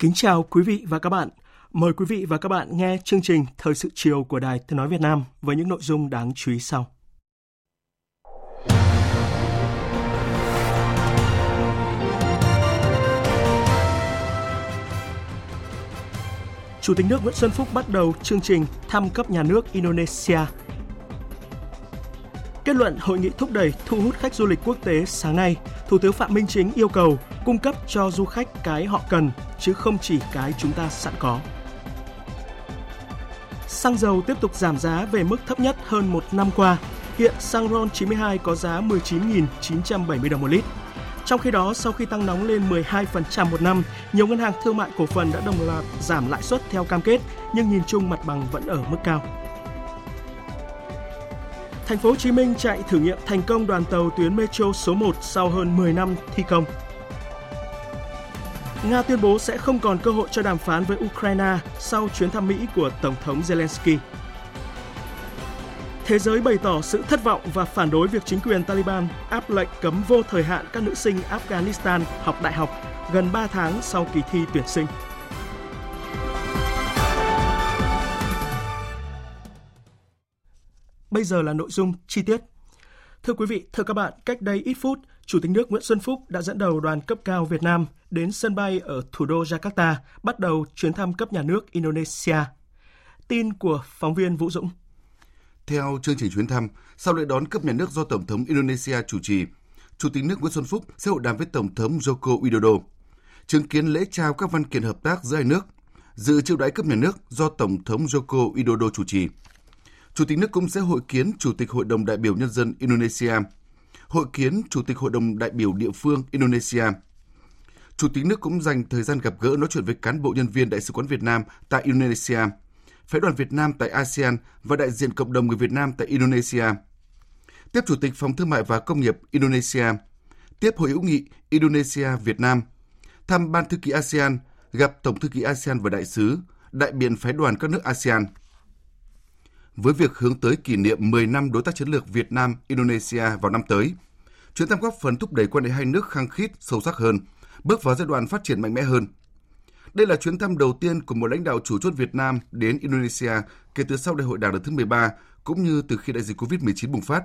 Kính chào quý vị và các bạn. Mời quý vị và các bạn nghe chương trình Thời sự chiều của Đài Tiếng Nói Việt Nam với những nội dung đáng chú ý sau. Chủ tịch nước Nguyễn Xuân Phúc bắt đầu chương trình thăm cấp nhà nước Indonesia. Kết luận hội nghị thúc đẩy thu hút khách du lịch quốc tế sáng nay, Thủ tướng Phạm Minh Chính yêu cầu cung cấp cho du khách cái họ cần chứ không chỉ cái chúng ta sẵn có. Xăng dầu tiếp tục giảm giá về mức thấp nhất hơn một năm qua. Hiện xăng RON 92 có giá 19.970 đồng một lít. Trong khi đó, sau khi tăng nóng lên 12% một năm, nhiều ngân hàng thương mại cổ phần đã đồng loạt giảm lãi suất theo cam kết, nhưng nhìn chung mặt bằng vẫn ở mức cao. Thành phố Hồ Chí Minh chạy thử nghiệm thành công đoàn tàu tuyến metro số 1 sau hơn 10 năm thi công. Nga tuyên bố sẽ không còn cơ hội cho đàm phán với Ukraine sau chuyến thăm Mỹ của Tổng thống Zelensky. Thế giới bày tỏ sự thất vọng và phản đối việc chính quyền Taliban áp lệnh cấm vô thời hạn các nữ sinh Afghanistan học đại học gần 3 tháng sau kỳ thi tuyển sinh. Bây giờ là nội dung chi tiết. Thưa quý vị, thưa các bạn, cách đây ít phút, Chủ tịch nước Nguyễn Xuân Phúc đã dẫn đầu đoàn cấp cao Việt Nam đến sân bay ở thủ đô Jakarta, bắt đầu chuyến thăm cấp nhà nước Indonesia. Tin của phóng viên Vũ Dũng. Theo chương trình chuyến thăm, sau lễ đón cấp nhà nước do Tổng thống Indonesia chủ trì, Chủ tịch nước Nguyễn Xuân Phúc sẽ hội đàm với Tổng thống Joko Widodo, chứng kiến lễ trao các văn kiện hợp tác giữa hai nước, dự chiêu đãi cấp nhà nước do Tổng thống Joko Widodo chủ trì. Chủ tịch nước cũng sẽ hội kiến Chủ tịch Hội đồng đại biểu Nhân dân Indonesia, hội kiến Chủ tịch Hội đồng đại biểu địa phương Indonesia. Chủ tịch nước cũng dành thời gian gặp gỡ nói chuyện với cán bộ nhân viên Đại sứ quán Việt Nam tại Indonesia, phái đoàn Việt Nam tại ASEAN và đại diện cộng đồng người Việt Nam tại Indonesia. Tiếp Chủ tịch Phòng Thương mại và Công nghiệp Indonesia, tiếp Hội hữu nghị Indonesia Việt Nam, thăm Ban thư ký ASEAN, gặp Tổng thư ký ASEAN và đại sứ, đại biện phái đoàn các nước ASEAN với việc hướng tới kỷ niệm 10 năm đối tác chiến lược Việt Nam Indonesia vào năm tới. Chuyến thăm góp phần thúc đẩy quan hệ hai nước khăng khít, sâu sắc hơn, bước vào giai đoạn phát triển mạnh mẽ hơn. Đây là chuyến thăm đầu tiên của một lãnh đạo chủ chốt Việt Nam đến Indonesia kể từ sau đại hội đảng lần thứ 13 cũng như từ khi đại dịch COVID-19 bùng phát.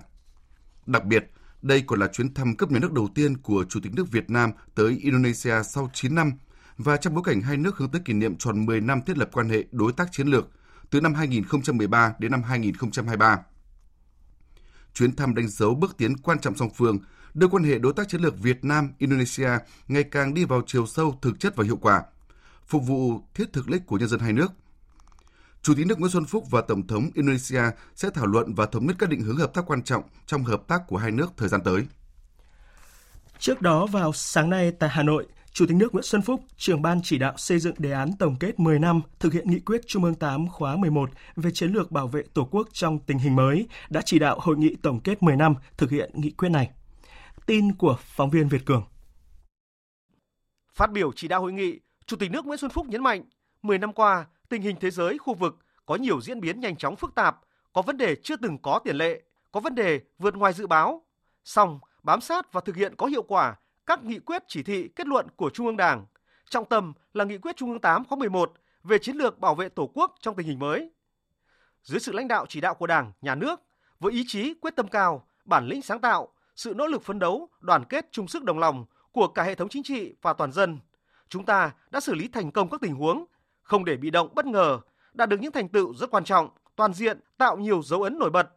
Đặc biệt, đây còn là chuyến thăm cấp nhà nước đầu tiên của Chủ tịch nước Việt Nam tới Indonesia sau 9 năm và trong bối cảnh hai nước hướng tới kỷ niệm tròn 10 năm thiết lập quan hệ đối tác chiến lược – từ năm 2013 đến năm 2023. Chuyến thăm đánh dấu bước tiến quan trọng song phương, đưa quan hệ đối tác chiến lược Việt Nam Indonesia ngày càng đi vào chiều sâu, thực chất và hiệu quả, phục vụ thiết thực lợi của nhân dân hai nước. Chủ tịch nước Nguyễn Xuân Phúc và Tổng thống Indonesia sẽ thảo luận và thống nhất các định hướng hợp tác quan trọng trong hợp tác của hai nước thời gian tới. Trước đó vào sáng nay tại Hà Nội, Chủ tịch nước Nguyễn Xuân Phúc, trưởng ban chỉ đạo xây dựng đề án tổng kết 10 năm thực hiện nghị quyết Trung ương 8 khóa 11 về chiến lược bảo vệ Tổ quốc trong tình hình mới đã chỉ đạo hội nghị tổng kết 10 năm thực hiện nghị quyết này. Tin của phóng viên Việt Cường. Phát biểu chỉ đạo hội nghị, Chủ tịch nước Nguyễn Xuân Phúc nhấn mạnh, 10 năm qua, tình hình thế giới, khu vực có nhiều diễn biến nhanh chóng phức tạp, có vấn đề chưa từng có tiền lệ, có vấn đề vượt ngoài dự báo. Song, bám sát và thực hiện có hiệu quả các nghị quyết chỉ thị kết luận của Trung ương Đảng, trọng tâm là nghị quyết Trung ương 8 khóa 11 về chiến lược bảo vệ Tổ quốc trong tình hình mới. Dưới sự lãnh đạo chỉ đạo của Đảng, Nhà nước, với ý chí quyết tâm cao, bản lĩnh sáng tạo, sự nỗ lực phấn đấu, đoàn kết chung sức đồng lòng của cả hệ thống chính trị và toàn dân, chúng ta đã xử lý thành công các tình huống, không để bị động bất ngờ, đạt được những thành tựu rất quan trọng, toàn diện, tạo nhiều dấu ấn nổi bật.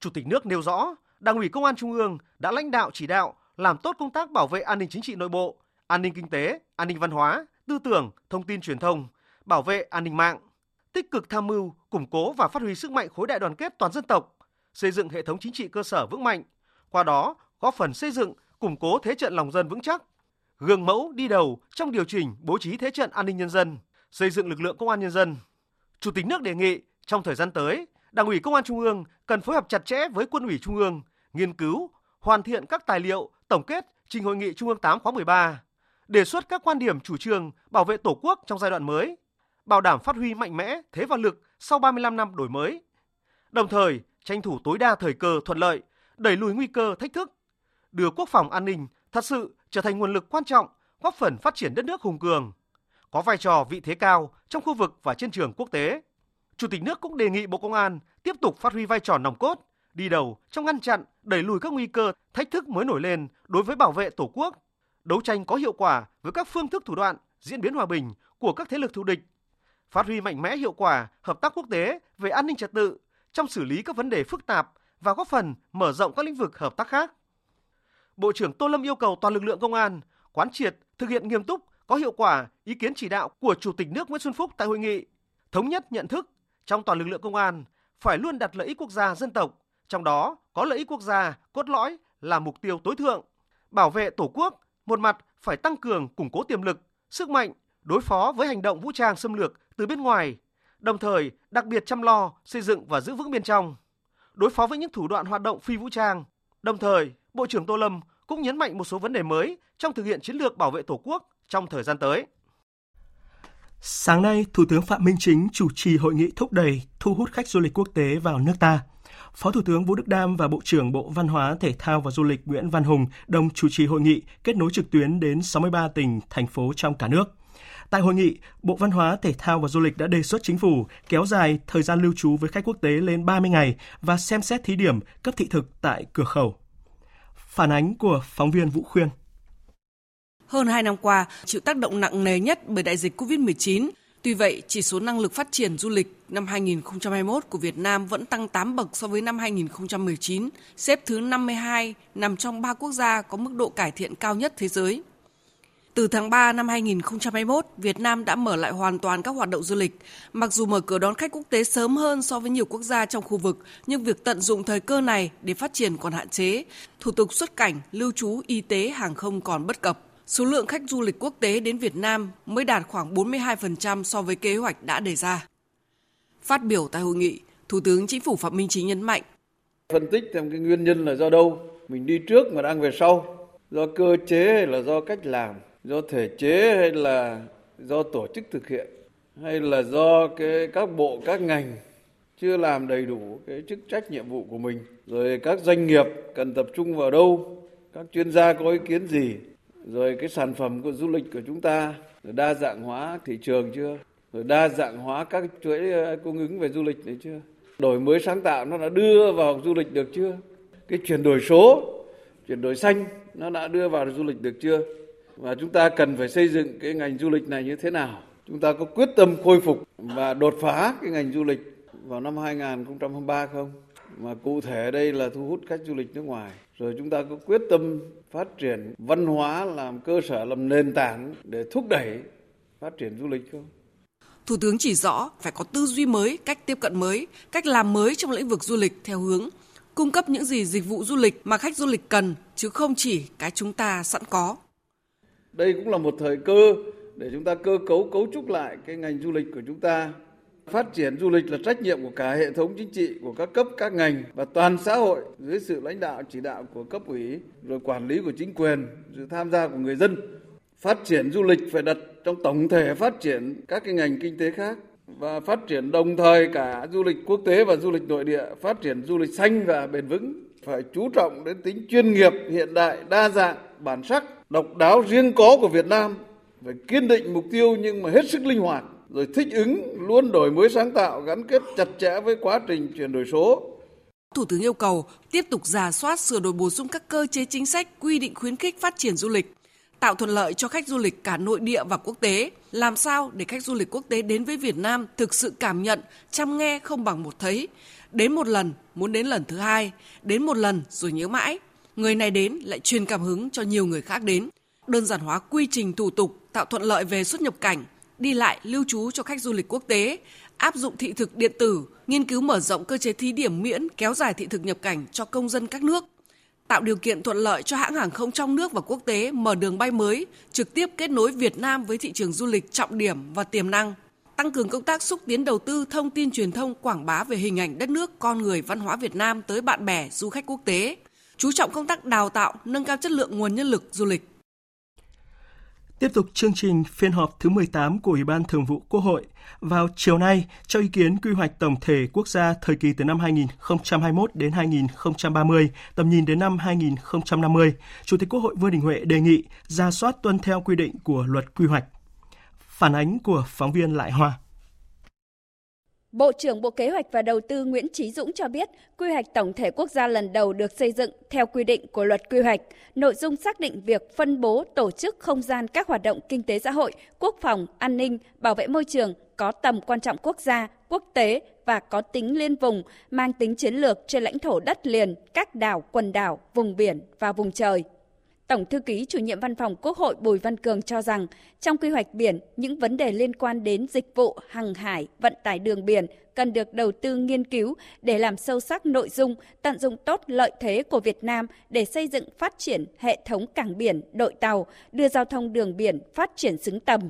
Chủ tịch nước nêu rõ, Đảng ủy Công an Trung ương đã lãnh đạo chỉ đạo làm tốt công tác bảo vệ an ninh chính trị nội bộ, an ninh kinh tế, an ninh văn hóa, tư tưởng, thông tin truyền thông, bảo vệ an ninh mạng, tích cực tham mưu, củng cố và phát huy sức mạnh khối đại đoàn kết toàn dân tộc, xây dựng hệ thống chính trị cơ sở vững mạnh, qua đó góp phần xây dựng, củng cố thế trận lòng dân vững chắc, gương mẫu đi đầu trong điều chỉnh bố trí thế trận an ninh nhân dân, xây dựng lực lượng công an nhân dân. Chủ tịch nước đề nghị trong thời gian tới, Đảng ủy Công an Trung ương cần phối hợp chặt chẽ với Quân ủy Trung ương, nghiên cứu, hoàn thiện các tài liệu, tổng kết trình hội nghị Trung ương 8 khóa 13, đề xuất các quan điểm chủ trương bảo vệ Tổ quốc trong giai đoạn mới, bảo đảm phát huy mạnh mẽ thế và lực sau 35 năm đổi mới. Đồng thời, tranh thủ tối đa thời cơ thuận lợi, đẩy lùi nguy cơ thách thức, đưa quốc phòng an ninh thật sự trở thành nguồn lực quan trọng góp phần phát triển đất nước hùng cường, có vai trò vị thế cao trong khu vực và trên trường quốc tế. Chủ tịch nước cũng đề nghị Bộ Công an tiếp tục phát huy vai trò nòng cốt, đi đầu trong ngăn chặn, đẩy lùi các nguy cơ, thách thức mới nổi lên đối với bảo vệ Tổ quốc, đấu tranh có hiệu quả với các phương thức thủ đoạn, diễn biến hòa bình của các thế lực thù địch, phát huy mạnh mẽ hiệu quả hợp tác quốc tế về an ninh trật tự trong xử lý các vấn đề phức tạp và góp phần mở rộng các lĩnh vực hợp tác khác. Bộ trưởng Tô Lâm yêu cầu toàn lực lượng công an quán triệt, thực hiện nghiêm túc, có hiệu quả ý kiến chỉ đạo của Chủ tịch nước Nguyễn Xuân Phúc tại hội nghị, thống nhất nhận thức trong toàn lực lượng công an phải luôn đặt lợi ích quốc gia dân tộc, trong đó có lợi ích quốc gia cốt lõi là mục tiêu tối thượng. Bảo vệ Tổ quốc, một mặt phải tăng cường củng cố tiềm lực, sức mạnh đối phó với hành động vũ trang xâm lược từ bên ngoài, đồng thời đặc biệt chăm lo xây dựng và giữ vững bên trong, đối phó với những thủ đoạn hoạt động phi vũ trang. Đồng thời, Bộ trưởng Tô Lâm cũng nhấn mạnh một số vấn đề mới trong thực hiện chiến lược bảo vệ Tổ quốc trong thời gian tới. Sáng nay, Thủ tướng Phạm Minh Chính chủ trì hội nghị thúc đẩy thu hút khách du lịch quốc tế vào nước ta. Phó Thủ tướng Vũ Đức Đam và Bộ trưởng Bộ Văn hóa, Thể thao và Du lịch Nguyễn Văn Hùng đồng chủ trì hội nghị kết nối trực tuyến đến 63 tỉnh, thành phố trong cả nước. Tại hội nghị, Bộ Văn hóa, Thể thao và Du lịch đã đề xuất chính phủ kéo dài thời gian lưu trú với khách quốc tế lên 30 ngày và xem xét thí điểm cấp thị thực tại cửa khẩu. Phản ánh của phóng viên Vũ Khuyên. Hơn 2 năm qua, chịu tác động nặng nề nhất bởi đại dịch COVID-19, Tuy vậy, chỉ số năng lực phát triển du lịch năm 2021 của Việt Nam vẫn tăng 8 bậc so với năm 2019, xếp thứ 52, nằm trong 3 quốc gia có mức độ cải thiện cao nhất thế giới. Từ tháng 3 năm 2021, Việt Nam đã mở lại hoàn toàn các hoạt động du lịch. Mặc dù mở cửa đón khách quốc tế sớm hơn so với nhiều quốc gia trong khu vực, nhưng việc tận dụng thời cơ này để phát triển còn hạn chế. Thủ tục xuất cảnh, lưu trú, y tế, hàng không còn bất cập. Số lượng khách du lịch quốc tế đến Việt Nam mới đạt khoảng 42% so với kế hoạch đã đề ra. Phát biểu tại hội nghị, Thủ tướng Chính phủ Phạm Minh Chính nhấn mạnh. Phân tích xem cái nguyên nhân là do đâu, mình đi trước mà đang về sau, do cơ chế hay là do cách làm do thể chế hay là do tổ chức thực hiện hay là do cái các bộ các ngành chưa làm đầy đủ cái chức trách nhiệm vụ của mình rồi các doanh nghiệp cần tập trung vào đâu các chuyên gia có ý kiến gì rồi cái sản phẩm của du lịch của chúng ta, rồi đa dạng hóa thị trường chưa rồi đa dạng hóa các chuỗi ờ, cung ứng về du lịch đấy chưa đổi mới sáng tạo nó đã đưa vào du lịch được chưa cái chuyển đổi số, chuyển đổi xanh nó đã đưa vào du lịch được chưa và chúng ta cần phải xây dựng cái ngành du lịch này như thế nào. Chúng ta có quyết tâm khôi phục và đột phá cái ngành du lịch vào năm 2023 không? Mà cụ thể đây là thu hút khách du lịch nước ngoài. Rồi chúng ta có quyết tâm phát triển văn hóa làm cơ sở, làm nền tảng để thúc đẩy phát triển du lịch không? Thủ tướng chỉ rõ phải có tư duy mới, cách tiếp cận mới, cách làm mới trong lĩnh vực du lịch theo hướng cung cấp những gì dịch vụ du lịch mà khách du lịch cần chứ không chỉ cái chúng ta sẵn có. Đây cũng là một thời cơ để chúng ta cơ cấu cấu trúc lại cái ngành du lịch của chúng ta. Phát triển du lịch là trách nhiệm của cả hệ thống chính trị, của các cấp, các ngành và toàn xã hội dưới sự lãnh đạo chỉ đạo của cấp ủy, rồi quản lý của chính quyền, sự tham gia của người dân. Phát triển du lịch phải đặt trong tổng thể phát triển các cái ngành kinh tế khác và phát triển đồng thời cả du lịch quốc tế và du lịch nội địa, phát triển du lịch xanh và bền vững phải chú trọng đến tính chuyên nghiệp, hiện đại, đa dạng, bản sắc độc đáo riêng có của Việt Nam. Phải kiên định mục tiêu nhưng mà hết sức linh hoạt rồi thích ứng luôn đổi mới sáng tạo gắn kết chặt chẽ với quá trình chuyển đổi số. Thủ tướng yêu cầu tiếp tục giả soát sửa đổi bổ sung các cơ chế chính sách quy định khuyến khích phát triển du lịch, tạo thuận lợi cho khách du lịch cả nội địa và quốc tế, làm sao để khách du lịch quốc tế đến với Việt Nam thực sự cảm nhận, chăm nghe không bằng một thấy, đến một lần muốn đến lần thứ hai, đến một lần rồi nhớ mãi người này đến lại truyền cảm hứng cho nhiều người khác đến. Đơn giản hóa quy trình thủ tục, tạo thuận lợi về xuất nhập cảnh, đi lại, lưu trú cho khách du lịch quốc tế, áp dụng thị thực điện tử, nghiên cứu mở rộng cơ chế thí điểm miễn kéo dài thị thực nhập cảnh cho công dân các nước, tạo điều kiện thuận lợi cho hãng hàng không trong nước và quốc tế mở đường bay mới, trực tiếp kết nối Việt Nam với thị trường du lịch trọng điểm và tiềm năng, tăng cường công tác xúc tiến đầu tư, thông tin truyền thông, quảng bá về hình ảnh đất nước, con người, văn hóa Việt Nam tới bạn bè, du khách quốc tế, chú trọng công tác đào tạo, nâng cao chất lượng nguồn nhân lực du lịch. Tiếp tục chương trình phiên họp thứ 18 của Ủy ban Thường vụ Quốc hội. Vào chiều nay, cho ý kiến quy hoạch tổng thể quốc gia thời kỳ từ năm 2021 đến 2030, tầm nhìn đến năm 2050, Chủ tịch Quốc hội Vương Đình Huệ đề nghị ra soát tuân theo quy định của luật quy hoạch. Phản ánh của phóng viên Lại Hoa. Bộ trưởng Bộ Kế hoạch và Đầu tư Nguyễn Trí Dũng cho biết, quy hoạch tổng thể quốc gia lần đầu được xây dựng theo quy định của luật quy hoạch, nội dung xác định việc phân bố tổ chức không gian các hoạt động kinh tế xã hội, quốc phòng, an ninh, bảo vệ môi trường có tầm quan trọng quốc gia, quốc tế và có tính liên vùng, mang tính chiến lược trên lãnh thổ đất liền, các đảo, quần đảo, vùng biển và vùng trời. Tổng thư ký chủ nhiệm văn phòng Quốc hội Bùi Văn Cường cho rằng, trong quy hoạch biển, những vấn đề liên quan đến dịch vụ, hàng hải, vận tải đường biển cần được đầu tư nghiên cứu để làm sâu sắc nội dung, tận dụng tốt lợi thế của Việt Nam để xây dựng phát triển hệ thống cảng biển, đội tàu, đưa giao thông đường biển phát triển xứng tầm.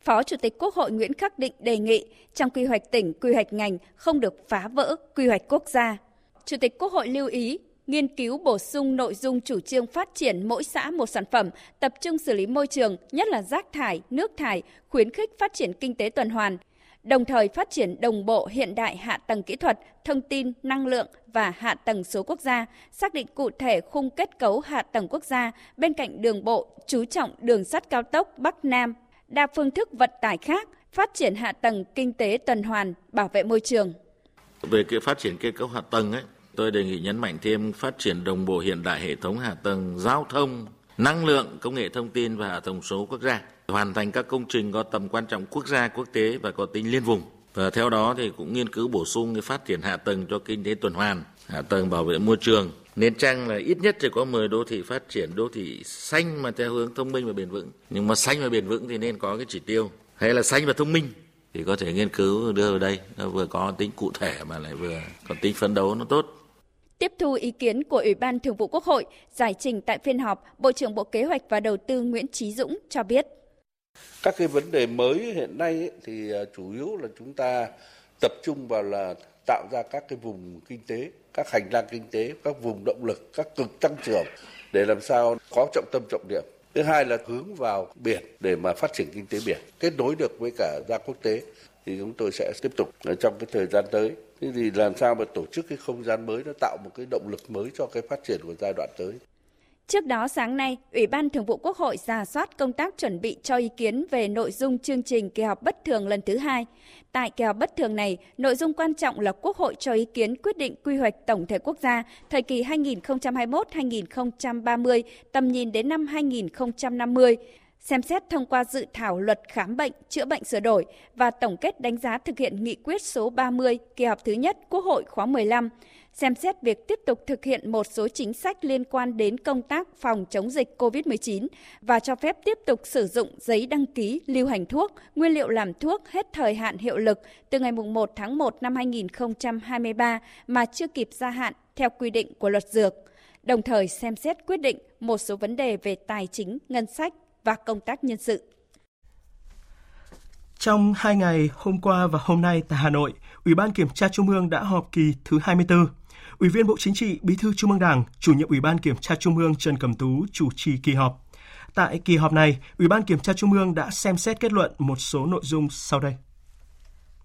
Phó Chủ tịch Quốc hội Nguyễn Khắc Định đề nghị trong quy hoạch tỉnh, quy hoạch ngành không được phá vỡ quy hoạch quốc gia. Chủ tịch Quốc hội lưu ý nghiên cứu bổ sung nội dung chủ trương phát triển mỗi xã một sản phẩm, tập trung xử lý môi trường, nhất là rác thải, nước thải, khuyến khích phát triển kinh tế tuần hoàn, đồng thời phát triển đồng bộ hiện đại hạ tầng kỹ thuật, thông tin, năng lượng và hạ tầng số quốc gia, xác định cụ thể khung kết cấu hạ tầng quốc gia bên cạnh đường bộ, chú trọng đường sắt cao tốc Bắc Nam, đa phương thức vận tải khác, phát triển hạ tầng kinh tế tuần hoàn, bảo vệ môi trường. Về cái phát triển kết cấu hạ tầng ấy, Tôi đề nghị nhấn mạnh thêm phát triển đồng bộ hiện đại hệ thống hạ tầng giao thông, năng lượng, công nghệ thông tin và hạ tầng số quốc gia, hoàn thành các công trình có tầm quan trọng quốc gia, quốc tế và có tính liên vùng. Và theo đó thì cũng nghiên cứu bổ sung cái phát triển hạ tầng cho kinh tế tuần hoàn, hạ tầng bảo vệ môi trường. Nên chăng là ít nhất thì có 10 đô thị phát triển đô thị xanh mà theo hướng thông minh và bền vững. Nhưng mà xanh và bền vững thì nên có cái chỉ tiêu. Hay là xanh và thông minh thì có thể nghiên cứu đưa vào đây. Nó vừa có tính cụ thể mà lại vừa có tính phấn đấu nó tốt. Tiếp thu ý kiến của Ủy ban Thường vụ Quốc hội, giải trình tại phiên họp, Bộ trưởng Bộ Kế hoạch và Đầu tư Nguyễn Trí Dũng cho biết. Các cái vấn đề mới hiện nay ấy, thì à, chủ yếu là chúng ta tập trung vào là tạo ra các cái vùng kinh tế, các hành lang kinh tế, các vùng động lực, các cực tăng trưởng để làm sao có trọng tâm trọng điểm. Thứ hai là hướng vào biển để mà phát triển kinh tế biển, kết nối được với cả ra quốc tế thì chúng tôi sẽ tiếp tục trong cái thời gian tới thế thì làm sao mà tổ chức cái không gian mới nó tạo một cái động lực mới cho cái phát triển của giai đoạn tới Trước đó sáng nay, Ủy ban Thường vụ Quốc hội ra soát công tác chuẩn bị cho ý kiến về nội dung chương trình kỳ họp bất thường lần thứ hai. Tại kỳ họp bất thường này, nội dung quan trọng là Quốc hội cho ý kiến quyết định quy hoạch tổng thể quốc gia thời kỳ 2021-2030, tầm nhìn đến năm 2050, xem xét thông qua dự thảo luật khám bệnh, chữa bệnh sửa đổi và tổng kết đánh giá thực hiện nghị quyết số 30 kỳ họp thứ nhất Quốc hội khóa 15, xem xét việc tiếp tục thực hiện một số chính sách liên quan đến công tác phòng chống dịch COVID-19 và cho phép tiếp tục sử dụng giấy đăng ký lưu hành thuốc, nguyên liệu làm thuốc hết thời hạn hiệu lực từ ngày 1 tháng 1 năm 2023 mà chưa kịp gia hạn theo quy định của luật dược đồng thời xem xét quyết định một số vấn đề về tài chính, ngân sách, và công tác nhân sự. Trong hai ngày hôm qua và hôm nay tại Hà Nội, Ủy ban Kiểm tra Trung ương đã họp kỳ thứ 24. Ủy viên Bộ Chính trị, Bí thư Trung ương Đảng, chủ nhiệm Ủy ban Kiểm tra Trung ương Trần Cẩm Tú chủ trì kỳ họp. Tại kỳ họp này, Ủy ban Kiểm tra Trung ương đã xem xét kết luận một số nội dung sau đây.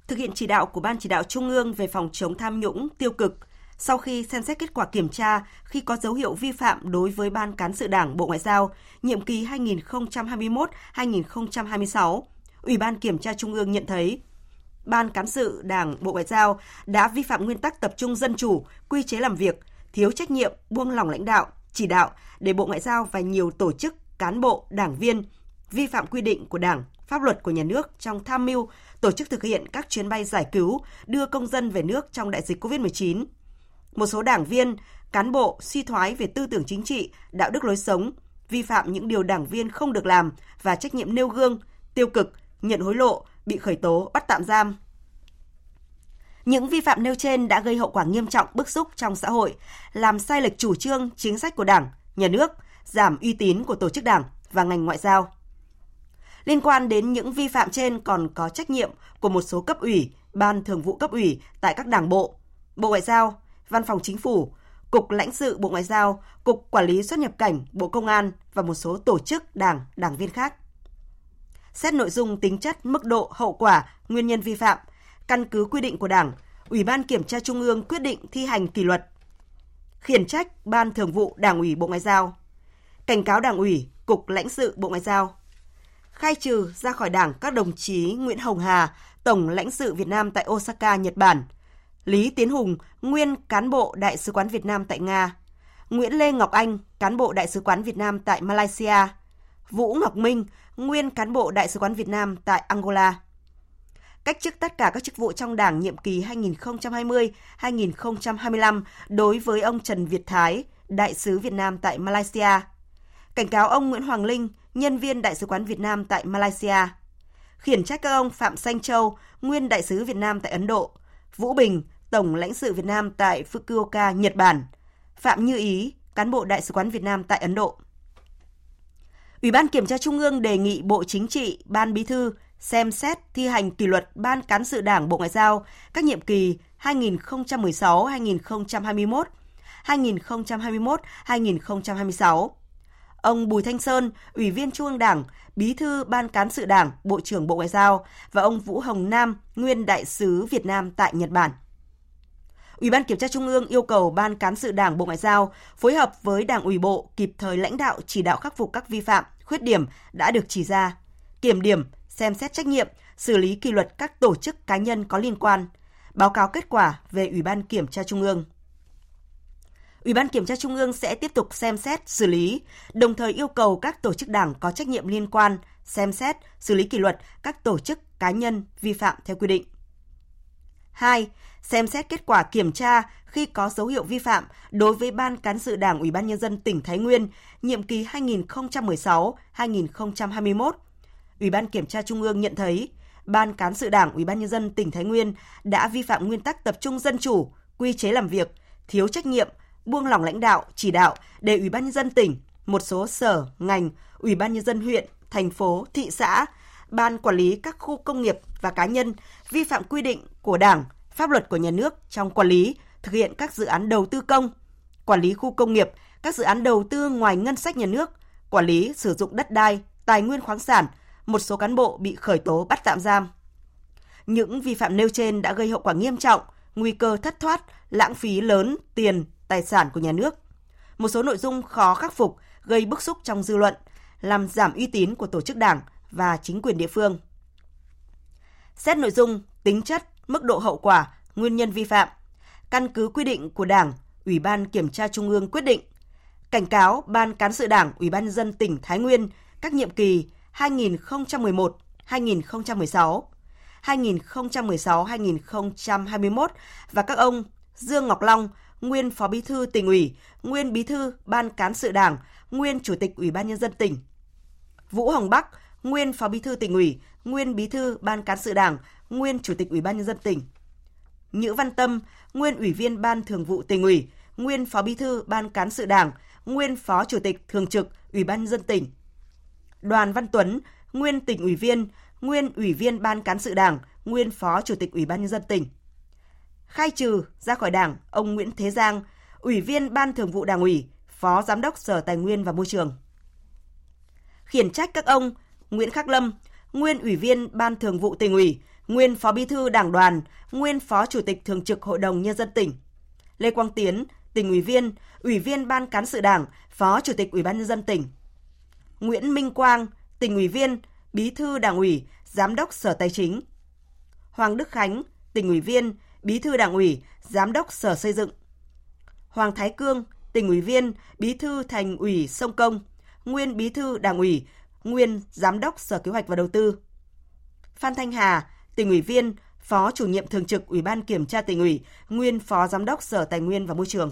Thực hiện chỉ đạo của Ban chỉ đạo Trung ương về phòng chống tham nhũng tiêu cực, sau khi xem xét kết quả kiểm tra khi có dấu hiệu vi phạm đối với Ban Cán sự Đảng Bộ Ngoại giao nhiệm kỳ 2021-2026, Ủy ban Kiểm tra Trung ương nhận thấy Ban Cán sự Đảng Bộ Ngoại giao đã vi phạm nguyên tắc tập trung dân chủ, quy chế làm việc, thiếu trách nhiệm, buông lỏng lãnh đạo, chỉ đạo để Bộ Ngoại giao và nhiều tổ chức, cán bộ, đảng viên vi phạm quy định của Đảng, pháp luật của nhà nước trong tham mưu tổ chức thực hiện các chuyến bay giải cứu, đưa công dân về nước trong đại dịch COVID-19 một số đảng viên, cán bộ suy thoái về tư tưởng chính trị, đạo đức lối sống, vi phạm những điều đảng viên không được làm và trách nhiệm nêu gương, tiêu cực, nhận hối lộ, bị khởi tố, bắt tạm giam. Những vi phạm nêu trên đã gây hậu quả nghiêm trọng bức xúc trong xã hội, làm sai lệch chủ trương, chính sách của Đảng, nhà nước, giảm uy tín của tổ chức Đảng và ngành ngoại giao. Liên quan đến những vi phạm trên còn có trách nhiệm của một số cấp ủy, ban thường vụ cấp ủy tại các đảng bộ, Bộ Ngoại giao, Văn phòng Chính phủ, Cục lãnh sự Bộ Ngoại giao, Cục Quản lý xuất nhập cảnh Bộ Công an và một số tổ chức đảng, đảng viên khác. Xét nội dung tính chất, mức độ, hậu quả, nguyên nhân vi phạm, căn cứ quy định của Đảng, Ủy ban Kiểm tra Trung ương quyết định thi hành kỷ luật. Khiển trách Ban Thường vụ Đảng ủy Bộ Ngoại giao. Cảnh cáo Đảng ủy, Cục lãnh sự Bộ Ngoại giao. Khai trừ ra khỏi Đảng các đồng chí Nguyễn Hồng Hà, Tổng lãnh sự Việt Nam tại Osaka, Nhật Bản – Lý Tiến Hùng, nguyên cán bộ Đại sứ quán Việt Nam tại Nga, Nguyễn Lê Ngọc Anh, cán bộ Đại sứ quán Việt Nam tại Malaysia, Vũ Ngọc Minh, nguyên cán bộ Đại sứ quán Việt Nam tại Angola. Cách chức tất cả các chức vụ trong Đảng nhiệm kỳ 2020-2025 đối với ông Trần Việt Thái, Đại sứ Việt Nam tại Malaysia. Cảnh cáo ông Nguyễn Hoàng Linh, nhân viên Đại sứ quán Việt Nam tại Malaysia. Khiển trách các ông Phạm Xanh Châu, nguyên Đại sứ Việt Nam tại Ấn Độ, Vũ Bình, Tổng lãnh sự Việt Nam tại Fukuoka, Nhật Bản, Phạm Như Ý, cán bộ Đại sứ quán Việt Nam tại Ấn Độ. Ủy ban Kiểm tra Trung ương đề nghị Bộ Chính trị, Ban Bí thư xem xét thi hành kỷ luật Ban Cán sự Đảng Bộ Ngoại giao các nhiệm kỳ 2016-2021, 2021-2026. Ông Bùi Thanh Sơn, Ủy viên Trung ương Đảng, Bí thư Ban Cán sự Đảng, Bộ trưởng Bộ Ngoại giao và ông Vũ Hồng Nam, nguyên đại sứ Việt Nam tại Nhật Bản. Ủy ban Kiểm tra Trung ương yêu cầu Ban Cán sự Đảng Bộ Ngoại giao phối hợp với Đảng ủy Bộ kịp thời lãnh đạo chỉ đạo khắc phục các vi phạm, khuyết điểm đã được chỉ ra, kiểm điểm, xem xét trách nhiệm, xử lý kỷ luật các tổ chức cá nhân có liên quan, báo cáo kết quả về Ủy ban Kiểm tra Trung ương. Ủy ban Kiểm tra Trung ương sẽ tiếp tục xem xét, xử lý, đồng thời yêu cầu các tổ chức đảng có trách nhiệm liên quan xem xét, xử lý kỷ luật các tổ chức cá nhân vi phạm theo quy định. 2. Xem xét kết quả kiểm tra khi có dấu hiệu vi phạm đối với Ban Cán sự Đảng Ủy ban Nhân dân tỉnh Thái Nguyên nhiệm kỳ 2016-2021. Ủy ban Kiểm tra Trung ương nhận thấy Ban Cán sự Đảng Ủy ban Nhân dân tỉnh Thái Nguyên đã vi phạm nguyên tắc tập trung dân chủ, quy chế làm việc, thiếu trách nhiệm, buông lỏng lãnh đạo, chỉ đạo để Ủy ban nhân dân tỉnh, một số sở, ngành, Ủy ban nhân dân huyện, thành phố, thị xã, ban quản lý các khu công nghiệp và cá nhân vi phạm quy định của Đảng, pháp luật của nhà nước trong quản lý, thực hiện các dự án đầu tư công, quản lý khu công nghiệp, các dự án đầu tư ngoài ngân sách nhà nước, quản lý sử dụng đất đai, tài nguyên khoáng sản, một số cán bộ bị khởi tố bắt tạm giam. Những vi phạm nêu trên đã gây hậu quả nghiêm trọng, nguy cơ thất thoát, lãng phí lớn tiền, tài sản của nhà nước. Một số nội dung khó khắc phục gây bức xúc trong dư luận, làm giảm uy tín của tổ chức đảng và chính quyền địa phương. Xét nội dung, tính chất, mức độ hậu quả, nguyên nhân vi phạm, căn cứ quy định của Đảng, Ủy ban Kiểm tra Trung ương quyết định cảnh cáo Ban Cán sự Đảng Ủy ban dân tỉnh Thái Nguyên các nhiệm kỳ 2011, 2016, 2016-2021 và các ông Dương Ngọc Long, nguyên Phó Bí thư tỉnh ủy, nguyên Bí thư Ban cán sự Đảng, nguyên Chủ tịch Ủy ban nhân dân tỉnh. Vũ Hồng Bắc, nguyên Phó Bí thư tỉnh ủy, nguyên Bí thư Ban cán sự Đảng, nguyên Chủ tịch Ủy ban nhân dân tỉnh. Nhữ Văn Tâm, nguyên Ủy viên Ban Thường vụ tỉnh ủy, nguyên Phó Bí thư Ban cán sự Đảng, nguyên Phó Chủ tịch Thường trực Ủy ban nhân dân tỉnh. Đoàn Văn Tuấn, nguyên tỉnh ủy viên, nguyên Ủy viên Ban cán sự Đảng, nguyên Phó Chủ tịch Ủy ban nhân dân tỉnh khai trừ ra khỏi Đảng ông Nguyễn Thế Giang, Ủy viên Ban Thường vụ Đảng ủy, Phó Giám đốc Sở Tài nguyên và Môi trường. Khiển trách các ông Nguyễn Khắc Lâm, nguyên Ủy viên Ban Thường vụ Tỉnh ủy, nguyên Phó Bí thư Đảng đoàn, nguyên Phó Chủ tịch Thường trực Hội đồng Nhân dân tỉnh. Lê Quang Tiến, tỉnh ủy viên, Ủy viên Ban Cán sự Đảng, Phó Chủ tịch Ủy ban Nhân dân tỉnh. Nguyễn Minh Quang, tỉnh ủy viên, Bí thư Đảng ủy, Giám đốc Sở Tài chính. Hoàng Đức Khánh, tỉnh ủy viên, Bí thư Đảng ủy, Giám đốc Sở Xây dựng. Hoàng Thái Cương, tỉnh ủy viên, Bí thư Thành ủy Sông Công, nguyên Bí thư Đảng ủy, nguyên Giám đốc Sở Kế hoạch và Đầu tư. Phan Thanh Hà, tỉnh ủy viên, Phó chủ nhiệm thường trực Ủy ban Kiểm tra tỉnh ủy, nguyên Phó Giám đốc Sở Tài nguyên và Môi trường.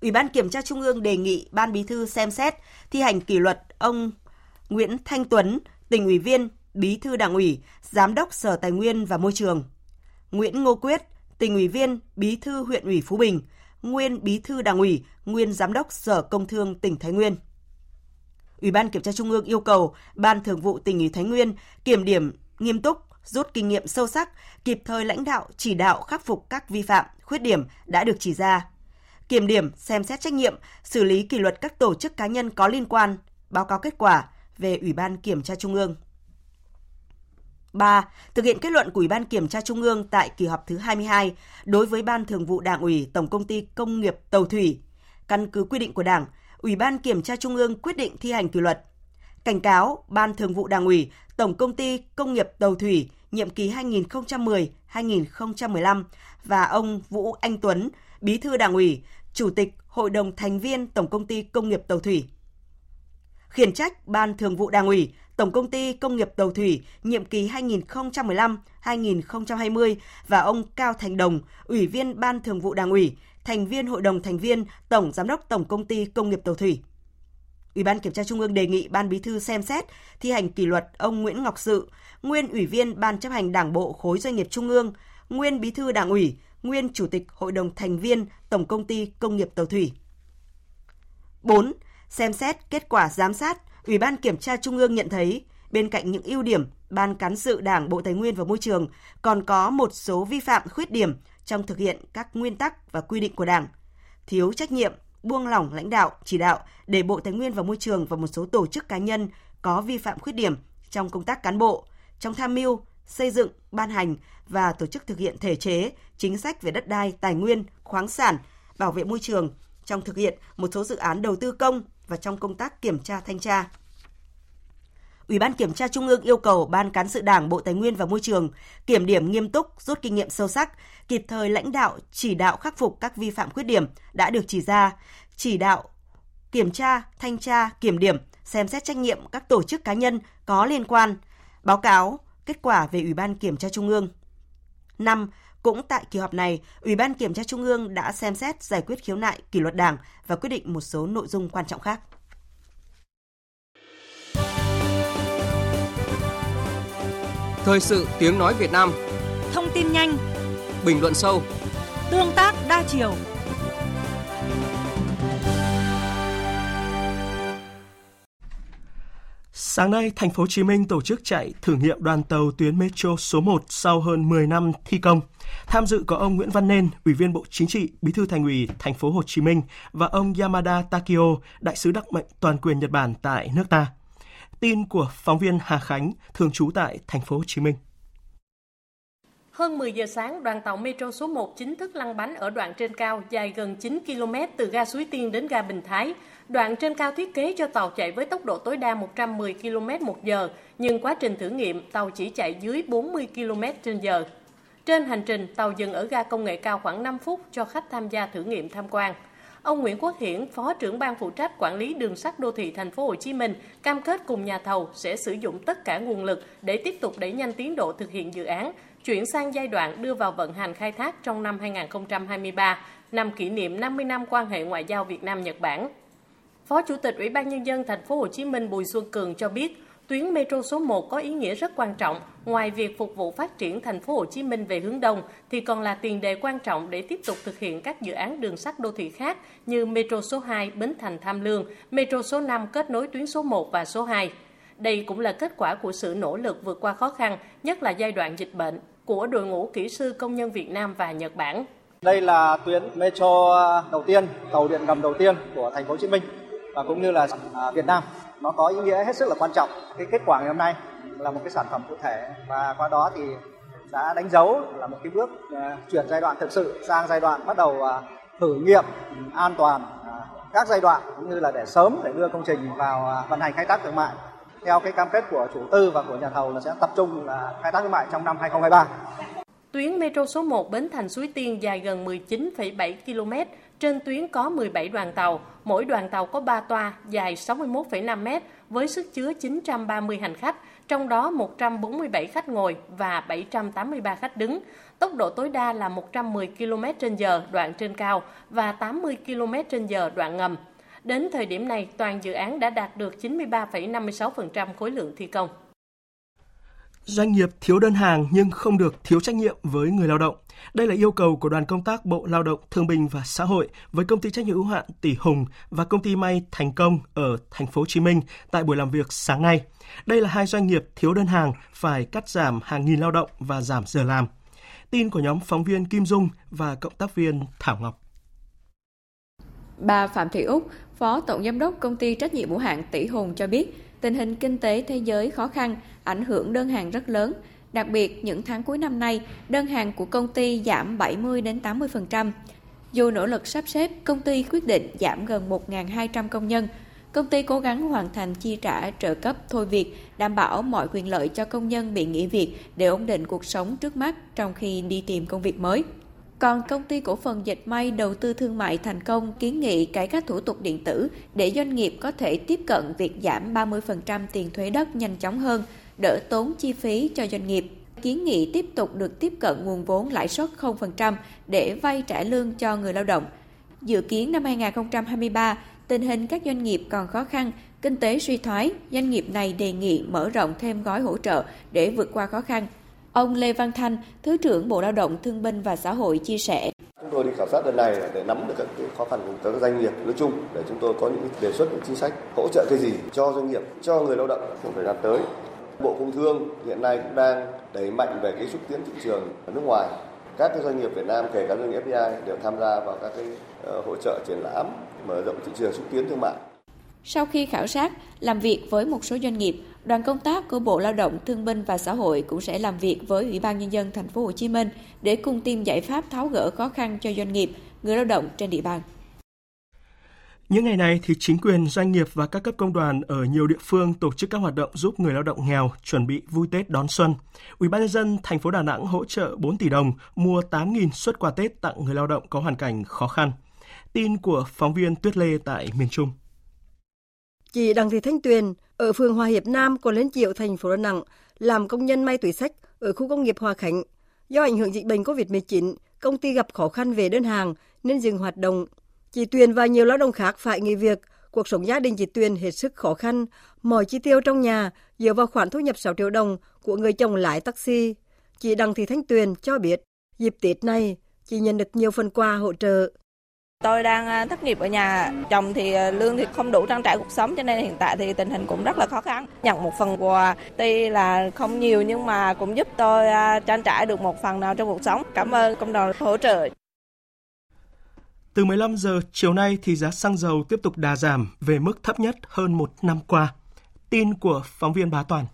Ủy ban Kiểm tra Trung ương đề nghị Ban Bí thư xem xét thi hành kỷ luật ông Nguyễn Thanh Tuấn, tỉnh ủy viên, Bí thư Đảng ủy, Giám đốc Sở Tài nguyên và Môi trường. Nguyễn Ngô Quyết, tỉnh ủy viên, Bí thư huyện ủy Phú Bình, nguyên Bí thư Đảng ủy, nguyên Giám đốc Sở Công Thương tỉnh Thái Nguyên. Ủy ban Kiểm tra Trung ương yêu cầu Ban Thường vụ tỉnh ủy Thái Nguyên kiểm điểm nghiêm túc, rút kinh nghiệm sâu sắc, kịp thời lãnh đạo, chỉ đạo khắc phục các vi phạm, khuyết điểm đã được chỉ ra. Kiểm điểm, xem xét trách nhiệm, xử lý kỷ luật các tổ chức cá nhân có liên quan, báo cáo kết quả về Ủy ban Kiểm tra Trung ương. 3. Thực hiện kết luận của Ủy ban Kiểm tra Trung ương tại kỳ họp thứ 22 đối với Ban Thường vụ Đảng ủy Tổng Công ty Công nghiệp Tàu Thủy. Căn cứ quy định của Đảng, Ủy ban Kiểm tra Trung ương quyết định thi hành kỷ luật. Cảnh cáo Ban Thường vụ Đảng ủy Tổng Công ty Công nghiệp Tàu Thủy nhiệm kỳ 2010-2015 và ông Vũ Anh Tuấn, Bí thư Đảng ủy, Chủ tịch Hội đồng thành viên Tổng Công ty Công nghiệp Tàu Thủy. Khiển trách Ban Thường vụ Đảng ủy Tổng Công ty Công nghiệp Tàu Thủy nhiệm kỳ 2015-2020 và ông Cao Thành Đồng, Ủy viên Ban Thường vụ Đảng ủy, thành viên Hội đồng thành viên, Tổng Giám đốc Tổng Công ty Công nghiệp Tàu Thủy. Ủy ban Kiểm tra Trung ương đề nghị Ban Bí thư xem xét thi hành kỷ luật ông Nguyễn Ngọc Sự, nguyên Ủy viên Ban chấp hành Đảng bộ khối doanh nghiệp Trung ương, nguyên Bí thư Đảng ủy, nguyên Chủ tịch Hội đồng thành viên Tổng Công ty Công nghiệp Tàu Thủy. 4. Xem xét kết quả giám sát, Ủy ban Kiểm tra Trung ương nhận thấy bên cạnh những ưu điểm, Ban cán sự Đảng Bộ Tài nguyên và Môi trường còn có một số vi phạm khuyết điểm trong thực hiện các nguyên tắc và quy định của Đảng, thiếu trách nhiệm, buông lỏng lãnh đạo, chỉ đạo để Bộ Tài nguyên và Môi trường và một số tổ chức cá nhân có vi phạm khuyết điểm trong công tác cán bộ, trong tham mưu, xây dựng, ban hành và tổ chức thực hiện thể chế, chính sách về đất đai, tài nguyên, khoáng sản, bảo vệ môi trường trong thực hiện một số dự án đầu tư công và trong công tác kiểm tra thanh tra. Ủy ban Kiểm tra Trung ương yêu cầu Ban Cán sự Đảng Bộ Tài nguyên và Môi trường kiểm điểm nghiêm túc, rút kinh nghiệm sâu sắc, kịp thời lãnh đạo, chỉ đạo khắc phục các vi phạm khuyết điểm đã được chỉ ra, chỉ đạo kiểm tra, thanh tra, kiểm điểm, xem xét trách nhiệm các tổ chức cá nhân có liên quan, báo cáo kết quả về Ủy ban Kiểm tra Trung ương. 5. Cũng tại kỳ họp này, Ủy ban Kiểm tra Trung ương đã xem xét giải quyết khiếu nại kỷ luật Đảng và quyết định một số nội dung quan trọng khác. Thời sự tiếng nói Việt Nam Thông tin nhanh Bình luận sâu Tương tác đa chiều Sáng nay, thành phố Hồ Chí Minh tổ chức chạy thử nghiệm đoàn tàu tuyến metro số 1 sau hơn 10 năm thi công. Tham dự có ông Nguyễn Văn Nên, Ủy viên Bộ Chính trị, Bí thư Thành ủy thành phố Hồ Chí Minh và ông Yamada Takio, đại sứ đặc mệnh toàn quyền Nhật Bản tại nước ta. Tin của phóng viên Hà Khánh, thường trú tại thành phố Hồ Chí Minh. Hơn 10 giờ sáng, đoàn tàu Metro số 1 chính thức lăn bánh ở đoạn trên cao dài gần 9 km từ ga Suối Tiên đến ga Bình Thái. Đoạn trên cao thiết kế cho tàu chạy với tốc độ tối đa 110 km một giờ, nhưng quá trình thử nghiệm, tàu chỉ chạy dưới 40 km trên giờ. Trên hành trình, tàu dừng ở ga công nghệ cao khoảng 5 phút cho khách tham gia thử nghiệm tham quan. Ông Nguyễn Quốc Hiển, Phó trưởng ban phụ trách quản lý đường sắt đô thị thành phố Hồ Chí Minh, cam kết cùng nhà thầu sẽ sử dụng tất cả nguồn lực để tiếp tục đẩy nhanh tiến độ thực hiện dự án, chuyển sang giai đoạn đưa vào vận hành khai thác trong năm 2023, năm kỷ niệm 50 năm quan hệ ngoại giao Việt Nam Nhật Bản. Phó Chủ tịch Ủy ban nhân dân thành phố Hồ Chí Minh Bùi Xuân Cường cho biết, tuyến metro số 1 có ý nghĩa rất quan trọng, ngoài việc phục vụ phát triển thành phố Hồ Chí Minh về hướng đông thì còn là tiền đề quan trọng để tiếp tục thực hiện các dự án đường sắt đô thị khác như metro số 2 Bến Thành Tham Lương, metro số 5 kết nối tuyến số 1 và số 2. Đây cũng là kết quả của sự nỗ lực vượt qua khó khăn, nhất là giai đoạn dịch bệnh của đội ngũ kỹ sư công nhân Việt Nam và Nhật Bản. Đây là tuyến metro đầu tiên, tàu điện ngầm đầu tiên của thành phố Hồ Chí Minh và cũng như là à, Việt Nam. Nó có ý nghĩa hết sức là quan trọng. Cái kết quả ngày hôm nay là một cái sản phẩm cụ thể và qua đó thì đã đánh dấu là một cái bước uh, chuyển giai đoạn thực sự sang giai đoạn bắt đầu uh, thử nghiệm an toàn uh, các giai đoạn cũng như là để sớm để đưa công trình vào vận hành khai thác thương mại theo cái cam kết của chủ tư và của nhà thầu là sẽ tập trung là khai thác thương mại trong năm 2023. Tuyến metro số 1 Bến Thành Suối Tiên dài gần 19,7 km, trên tuyến có 17 đoàn tàu, Mỗi đoàn tàu có 3 toa dài 61,5 mét với sức chứa 930 hành khách, trong đó 147 khách ngồi và 783 khách đứng. Tốc độ tối đa là 110 km h đoạn trên cao và 80 km h đoạn ngầm. Đến thời điểm này, toàn dự án đã đạt được 93,56% khối lượng thi công. Doanh nghiệp thiếu đơn hàng nhưng không được thiếu trách nhiệm với người lao động. Đây là yêu cầu của đoàn công tác Bộ Lao động Thương binh và Xã hội với công ty trách nhiệm hữu hạn Tỷ Hùng và công ty may Thành Công ở thành phố Hồ Chí Minh tại buổi làm việc sáng nay. Đây là hai doanh nghiệp thiếu đơn hàng phải cắt giảm hàng nghìn lao động và giảm giờ làm. Tin của nhóm phóng viên Kim Dung và cộng tác viên Thảo Ngọc. Bà Phạm Thị Úc, Phó Tổng Giám đốc Công ty Trách nhiệm hữu hạn Tỷ Hùng cho biết, tình hình kinh tế thế giới khó khăn, ảnh hưởng đơn hàng rất lớn. Đặc biệt, những tháng cuối năm nay, đơn hàng của công ty giảm 70 đến 80%. Dù nỗ lực sắp xếp, công ty quyết định giảm gần 1.200 công nhân. Công ty cố gắng hoàn thành chi trả trợ cấp thôi việc, đảm bảo mọi quyền lợi cho công nhân bị nghỉ việc để ổn định cuộc sống trước mắt trong khi đi tìm công việc mới. Còn công ty cổ phần dệt may đầu tư thương mại thành công kiến nghị cải cách thủ tục điện tử để doanh nghiệp có thể tiếp cận việc giảm 30% tiền thuế đất nhanh chóng hơn, đỡ tốn chi phí cho doanh nghiệp. Kiến nghị tiếp tục được tiếp cận nguồn vốn lãi suất 0% để vay trả lương cho người lao động. Dự kiến năm 2023, tình hình các doanh nghiệp còn khó khăn, kinh tế suy thoái, doanh nghiệp này đề nghị mở rộng thêm gói hỗ trợ để vượt qua khó khăn, Ông Lê Văn Thanh, Thứ trưởng Bộ Lao động Thương binh và Xã hội chia sẻ. Chúng tôi đi khảo sát lần này để nắm được các khó khăn của các doanh nghiệp nói chung để chúng tôi có những đề xuất những chính sách hỗ trợ cái gì cho doanh nghiệp, cho người lao động trong thời gian tới. Bộ Công Thương hiện nay cũng đang đẩy mạnh về cái xúc tiến thị trường ở nước ngoài. Các cái doanh nghiệp Việt Nam kể cả doanh nghiệp FDI đều tham gia vào các cái ờ, hỗ trợ triển lãm mở rộng thị trường xúc tiến thương mại. Sau khi khảo sát, làm việc với một số doanh nghiệp, đoàn công tác của Bộ Lao động Thương binh và Xã hội cũng sẽ làm việc với Ủy ban nhân dân thành phố Hồ Chí Minh để cùng tìm giải pháp tháo gỡ khó khăn cho doanh nghiệp, người lao động trên địa bàn. Những ngày này thì chính quyền, doanh nghiệp và các cấp công đoàn ở nhiều địa phương tổ chức các hoạt động giúp người lao động nghèo chuẩn bị vui Tết đón xuân. Ủy ban nhân dân thành phố Đà Nẵng hỗ trợ 4 tỷ đồng mua 8.000 suất quà Tết tặng người lao động có hoàn cảnh khó khăn. Tin của phóng viên Tuyết Lê tại miền Trung. Chị Đặng Thị Thanh Tuyền ở phường Hòa Hiệp Nam, quận Liên Triệu, thành phố Đà Nẵng làm công nhân may túi sách ở khu công nghiệp Hòa Khánh. Do ảnh hưởng dịch bệnh COVID-19, công ty gặp khó khăn về đơn hàng nên dừng hoạt động. Chị Tuyền và nhiều lao động khác phải nghỉ việc. Cuộc sống gia đình chị Tuyền hết sức khó khăn. Mọi chi tiêu trong nhà dựa vào khoản thu nhập 6 triệu đồng của người chồng lái taxi. Chị Đặng Thị Thanh Tuyền cho biết, dịp Tết này, chị nhận được nhiều phần quà hỗ trợ. Tôi đang à, thất nghiệp ở nhà, chồng thì à, lương thì không đủ trang trải cuộc sống cho nên hiện tại thì tình hình cũng rất là khó khăn. Nhận một phần quà tuy là không nhiều nhưng mà cũng giúp tôi à, trang trải được một phần nào trong cuộc sống. Cảm ơn công đoàn hỗ trợ. Từ 15 giờ chiều nay thì giá xăng dầu tiếp tục đà giảm về mức thấp nhất hơn một năm qua. Tin của phóng viên Bá Toàn.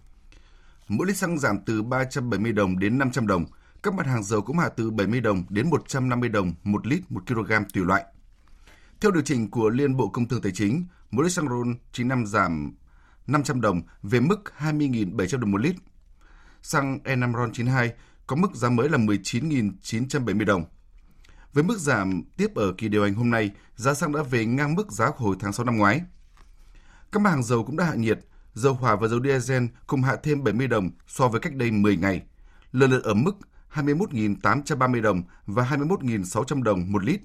Mỗi lít xăng giảm từ 370 đồng đến 500 đồng. Các mặt hàng dầu cũng hạ từ 70 đồng đến 150 đồng một lít một kg tùy loại. Theo điều chỉnh của Liên Bộ Công Thương Tài chính, mỗi lít xăng RON 95 giảm 500 đồng về mức 20.700 đồng một lít. Xăng E5 RON 92 có mức giá mới là 19.970 đồng. Với mức giảm tiếp ở kỳ điều hành hôm nay, giá xăng đã về ngang mức giá hồi tháng 6 năm ngoái. Các mặt hàng dầu cũng đã hạ nhiệt, dầu hỏa và dầu diesel cùng hạ thêm 70 đồng so với cách đây 10 ngày, lần lượt ở mức 21.830 đồng và 21.600 đồng một lít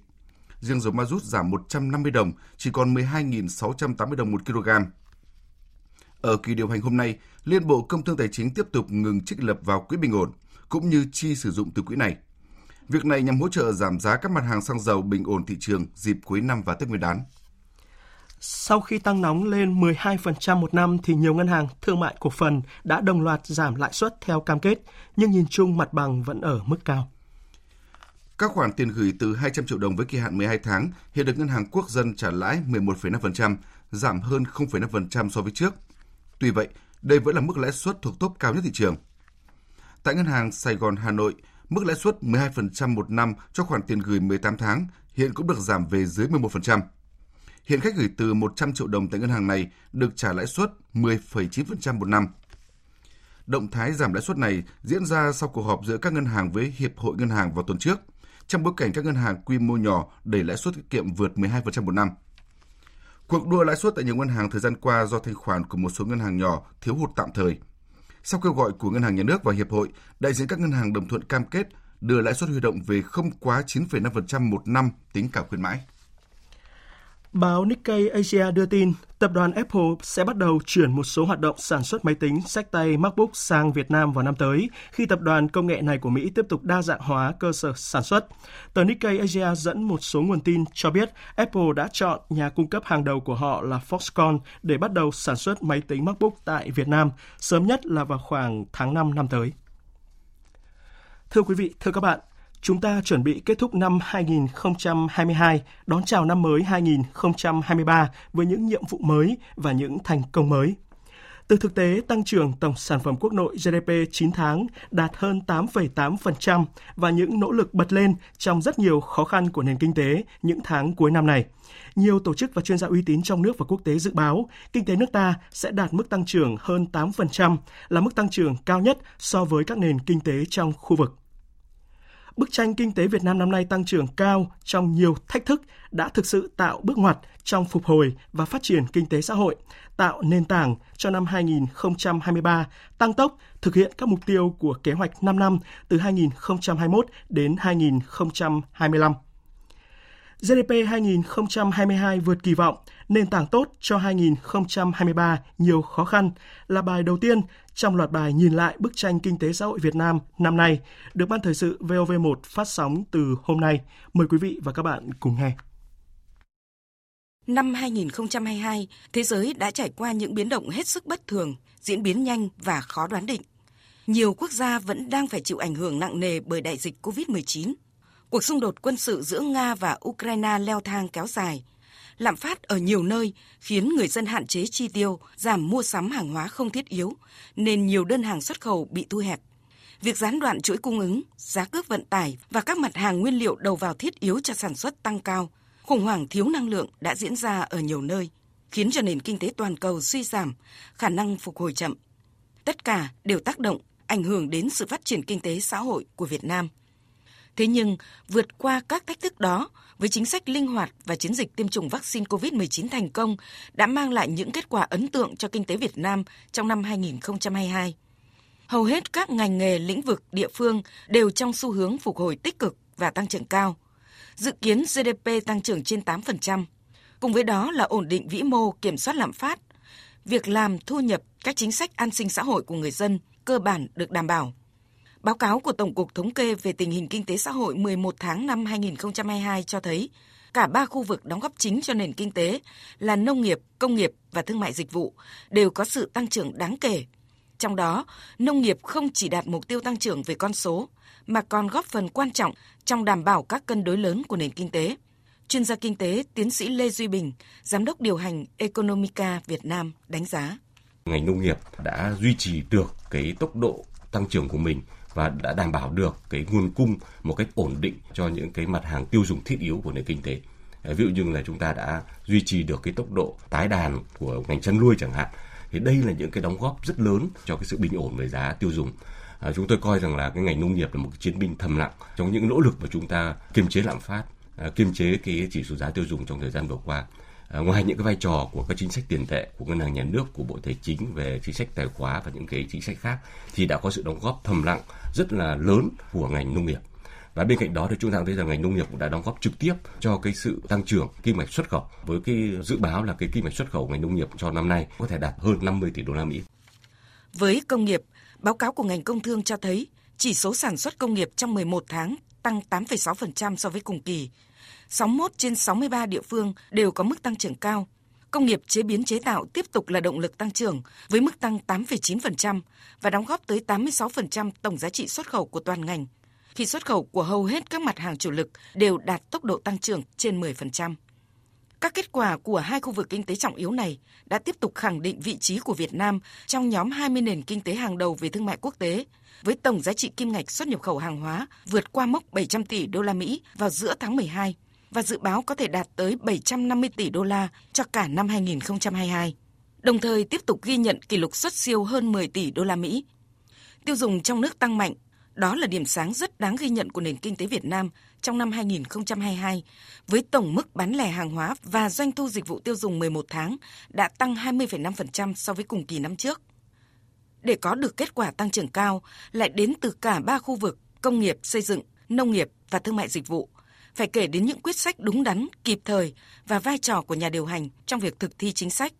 riêng dầu ma rút giảm 150 đồng, chỉ còn 12.680 đồng một kg. Ở kỳ điều hành hôm nay, Liên Bộ Công Thương Tài chính tiếp tục ngừng trích lập vào quỹ bình ổn, cũng như chi sử dụng từ quỹ này. Việc này nhằm hỗ trợ giảm giá các mặt hàng xăng dầu bình ổn thị trường dịp cuối năm và Tết Nguyên đán. Sau khi tăng nóng lên 12% một năm thì nhiều ngân hàng thương mại cổ phần đã đồng loạt giảm lãi suất theo cam kết, nhưng nhìn chung mặt bằng vẫn ở mức cao. Các khoản tiền gửi từ 200 triệu đồng với kỳ hạn 12 tháng hiện được Ngân hàng Quốc dân trả lãi 11,5%, giảm hơn 0,5% so với trước. Tuy vậy, đây vẫn là mức lãi suất thuộc top cao nhất thị trường. Tại Ngân hàng Sài Gòn Hà Nội, mức lãi suất 12% một năm cho khoản tiền gửi 18 tháng hiện cũng được giảm về dưới 11%. Hiện khách gửi từ 100 triệu đồng tại ngân hàng này được trả lãi suất 10,9% một năm. Động thái giảm lãi suất này diễn ra sau cuộc họp giữa các ngân hàng với Hiệp hội Ngân hàng vào tuần trước – trong bối cảnh các ngân hàng quy mô nhỏ đẩy lãi suất tiết kiệm vượt 12% một năm. Cuộc đua lãi suất tại nhiều ngân hàng thời gian qua do thanh khoản của một số ngân hàng nhỏ thiếu hụt tạm thời. Sau kêu gọi của Ngân hàng Nhà nước và Hiệp hội, đại diện các ngân hàng đồng thuận cam kết đưa lãi suất huy động về không quá 9,5% một năm tính cả khuyến mãi. Báo Nikkei Asia đưa tin, tập đoàn Apple sẽ bắt đầu chuyển một số hoạt động sản xuất máy tính, sách tay MacBook sang Việt Nam vào năm tới, khi tập đoàn công nghệ này của Mỹ tiếp tục đa dạng hóa cơ sở sản xuất. Tờ Nikkei Asia dẫn một số nguồn tin cho biết Apple đã chọn nhà cung cấp hàng đầu của họ là Foxconn để bắt đầu sản xuất máy tính MacBook tại Việt Nam, sớm nhất là vào khoảng tháng 5 năm tới. Thưa quý vị, thưa các bạn, chúng ta chuẩn bị kết thúc năm 2022, đón chào năm mới 2023 với những nhiệm vụ mới và những thành công mới. Từ thực tế, tăng trưởng tổng sản phẩm quốc nội GDP 9 tháng đạt hơn 8,8% và những nỗ lực bật lên trong rất nhiều khó khăn của nền kinh tế những tháng cuối năm này. Nhiều tổ chức và chuyên gia uy tín trong nước và quốc tế dự báo kinh tế nước ta sẽ đạt mức tăng trưởng hơn 8%, là mức tăng trưởng cao nhất so với các nền kinh tế trong khu vực. Bức tranh kinh tế Việt Nam năm nay tăng trưởng cao trong nhiều thách thức đã thực sự tạo bước ngoặt trong phục hồi và phát triển kinh tế xã hội, tạo nền tảng cho năm 2023 tăng tốc thực hiện các mục tiêu của kế hoạch 5 năm từ 2021 đến 2025. GDP 2022 vượt kỳ vọng, nền tảng tốt cho 2023 nhiều khó khăn là bài đầu tiên trong loạt bài nhìn lại bức tranh kinh tế xã hội Việt Nam năm nay được Ban Thời sự VOV1 phát sóng từ hôm nay. Mời quý vị và các bạn cùng nghe. Năm 2022, thế giới đã trải qua những biến động hết sức bất thường, diễn biến nhanh và khó đoán định. Nhiều quốc gia vẫn đang phải chịu ảnh hưởng nặng nề bởi đại dịch COVID-19. Cuộc xung đột quân sự giữa Nga và Ukraine leo thang kéo dài. Lạm phát ở nhiều nơi khiến người dân hạn chế chi tiêu, giảm mua sắm hàng hóa không thiết yếu, nên nhiều đơn hàng xuất khẩu bị thu hẹp. Việc gián đoạn chuỗi cung ứng, giá cước vận tải và các mặt hàng nguyên liệu đầu vào thiết yếu cho sản xuất tăng cao, khủng hoảng thiếu năng lượng đã diễn ra ở nhiều nơi, khiến cho nền kinh tế toàn cầu suy giảm, khả năng phục hồi chậm. Tất cả đều tác động, ảnh hưởng đến sự phát triển kinh tế xã hội của Việt Nam. Thế nhưng, vượt qua các thách thức đó, với chính sách linh hoạt và chiến dịch tiêm chủng vaccine COVID-19 thành công đã mang lại những kết quả ấn tượng cho kinh tế Việt Nam trong năm 2022. Hầu hết các ngành nghề lĩnh vực địa phương đều trong xu hướng phục hồi tích cực và tăng trưởng cao. Dự kiến GDP tăng trưởng trên 8%. Cùng với đó là ổn định vĩ mô, kiểm soát lạm phát. Việc làm, thu nhập, các chính sách an sinh xã hội của người dân cơ bản được đảm bảo. Báo cáo của Tổng cục Thống kê về tình hình kinh tế xã hội 11 tháng năm 2022 cho thấy cả ba khu vực đóng góp chính cho nền kinh tế là nông nghiệp, công nghiệp và thương mại dịch vụ đều có sự tăng trưởng đáng kể. Trong đó, nông nghiệp không chỉ đạt mục tiêu tăng trưởng về con số mà còn góp phần quan trọng trong đảm bảo các cân đối lớn của nền kinh tế. Chuyên gia kinh tế tiến sĩ Lê Duy Bình, giám đốc điều hành Economica Việt Nam đánh giá. Ngành nông nghiệp đã duy trì được cái tốc độ tăng trưởng của mình và đã đảm bảo được cái nguồn cung một cách ổn định cho những cái mặt hàng tiêu dùng thiết yếu của nền kinh tế. Ví dụ như là chúng ta đã duy trì được cái tốc độ tái đàn của ngành chăn nuôi chẳng hạn. Thì đây là những cái đóng góp rất lớn cho cái sự bình ổn về giá tiêu dùng. À, chúng tôi coi rằng là cái ngành nông nghiệp là một cái chiến binh thầm lặng trong những nỗ lực mà chúng ta kiềm chế lạm phát, à, kiềm chế cái chỉ số giá tiêu dùng trong thời gian vừa qua. À, ngoài những cái vai trò của các chính sách tiền tệ của ngân hàng nhà nước của bộ tài chính về chính sách tài khóa và những cái chính sách khác thì đã có sự đóng góp thầm lặng rất là lớn của ngành nông nghiệp và bên cạnh đó thì chúng ta thấy rằng ngành nông nghiệp cũng đã đóng góp trực tiếp cho cái sự tăng trưởng kim ngạch xuất khẩu với cái dự báo là cái kim ngạch xuất khẩu ngành nông nghiệp cho năm nay có thể đạt hơn 50 tỷ đô la Mỹ. Với công nghiệp, báo cáo của ngành công thương cho thấy chỉ số sản xuất công nghiệp trong 11 tháng tăng 8,6% so với cùng kỳ. 61 trên 63 địa phương đều có mức tăng trưởng cao. Công nghiệp chế biến chế tạo tiếp tục là động lực tăng trưởng với mức tăng 8,9% và đóng góp tới 86% tổng giá trị xuất khẩu của toàn ngành. Khi xuất khẩu của hầu hết các mặt hàng chủ lực đều đạt tốc độ tăng trưởng trên 10%. Các kết quả của hai khu vực kinh tế trọng yếu này đã tiếp tục khẳng định vị trí của Việt Nam trong nhóm 20 nền kinh tế hàng đầu về thương mại quốc tế, với tổng giá trị kim ngạch xuất nhập khẩu hàng hóa vượt qua mốc 700 tỷ đô la Mỹ vào giữa tháng 12 và dự báo có thể đạt tới 750 tỷ đô la cho cả năm 2022. Đồng thời tiếp tục ghi nhận kỷ lục xuất siêu hơn 10 tỷ đô la Mỹ. Tiêu dùng trong nước tăng mạnh, Đó là điểm sáng rất đáng ghi nhận của nền kinh tế Việt Nam trong năm 2022, với tổng mức bán lẻ hàng hóa và doanh thu dịch vụ tiêu dùng 11 tháng đã tăng 20,5% so với cùng kỳ năm trước. Để có được kết quả tăng trưởng cao lại đến từ cả ba khu vực công nghiệp, xây dựng, nông nghiệp và thương mại dịch vụ, phải kể đến những quyết sách đúng đắn, kịp thời và vai trò của nhà điều hành trong việc thực thi chính sách.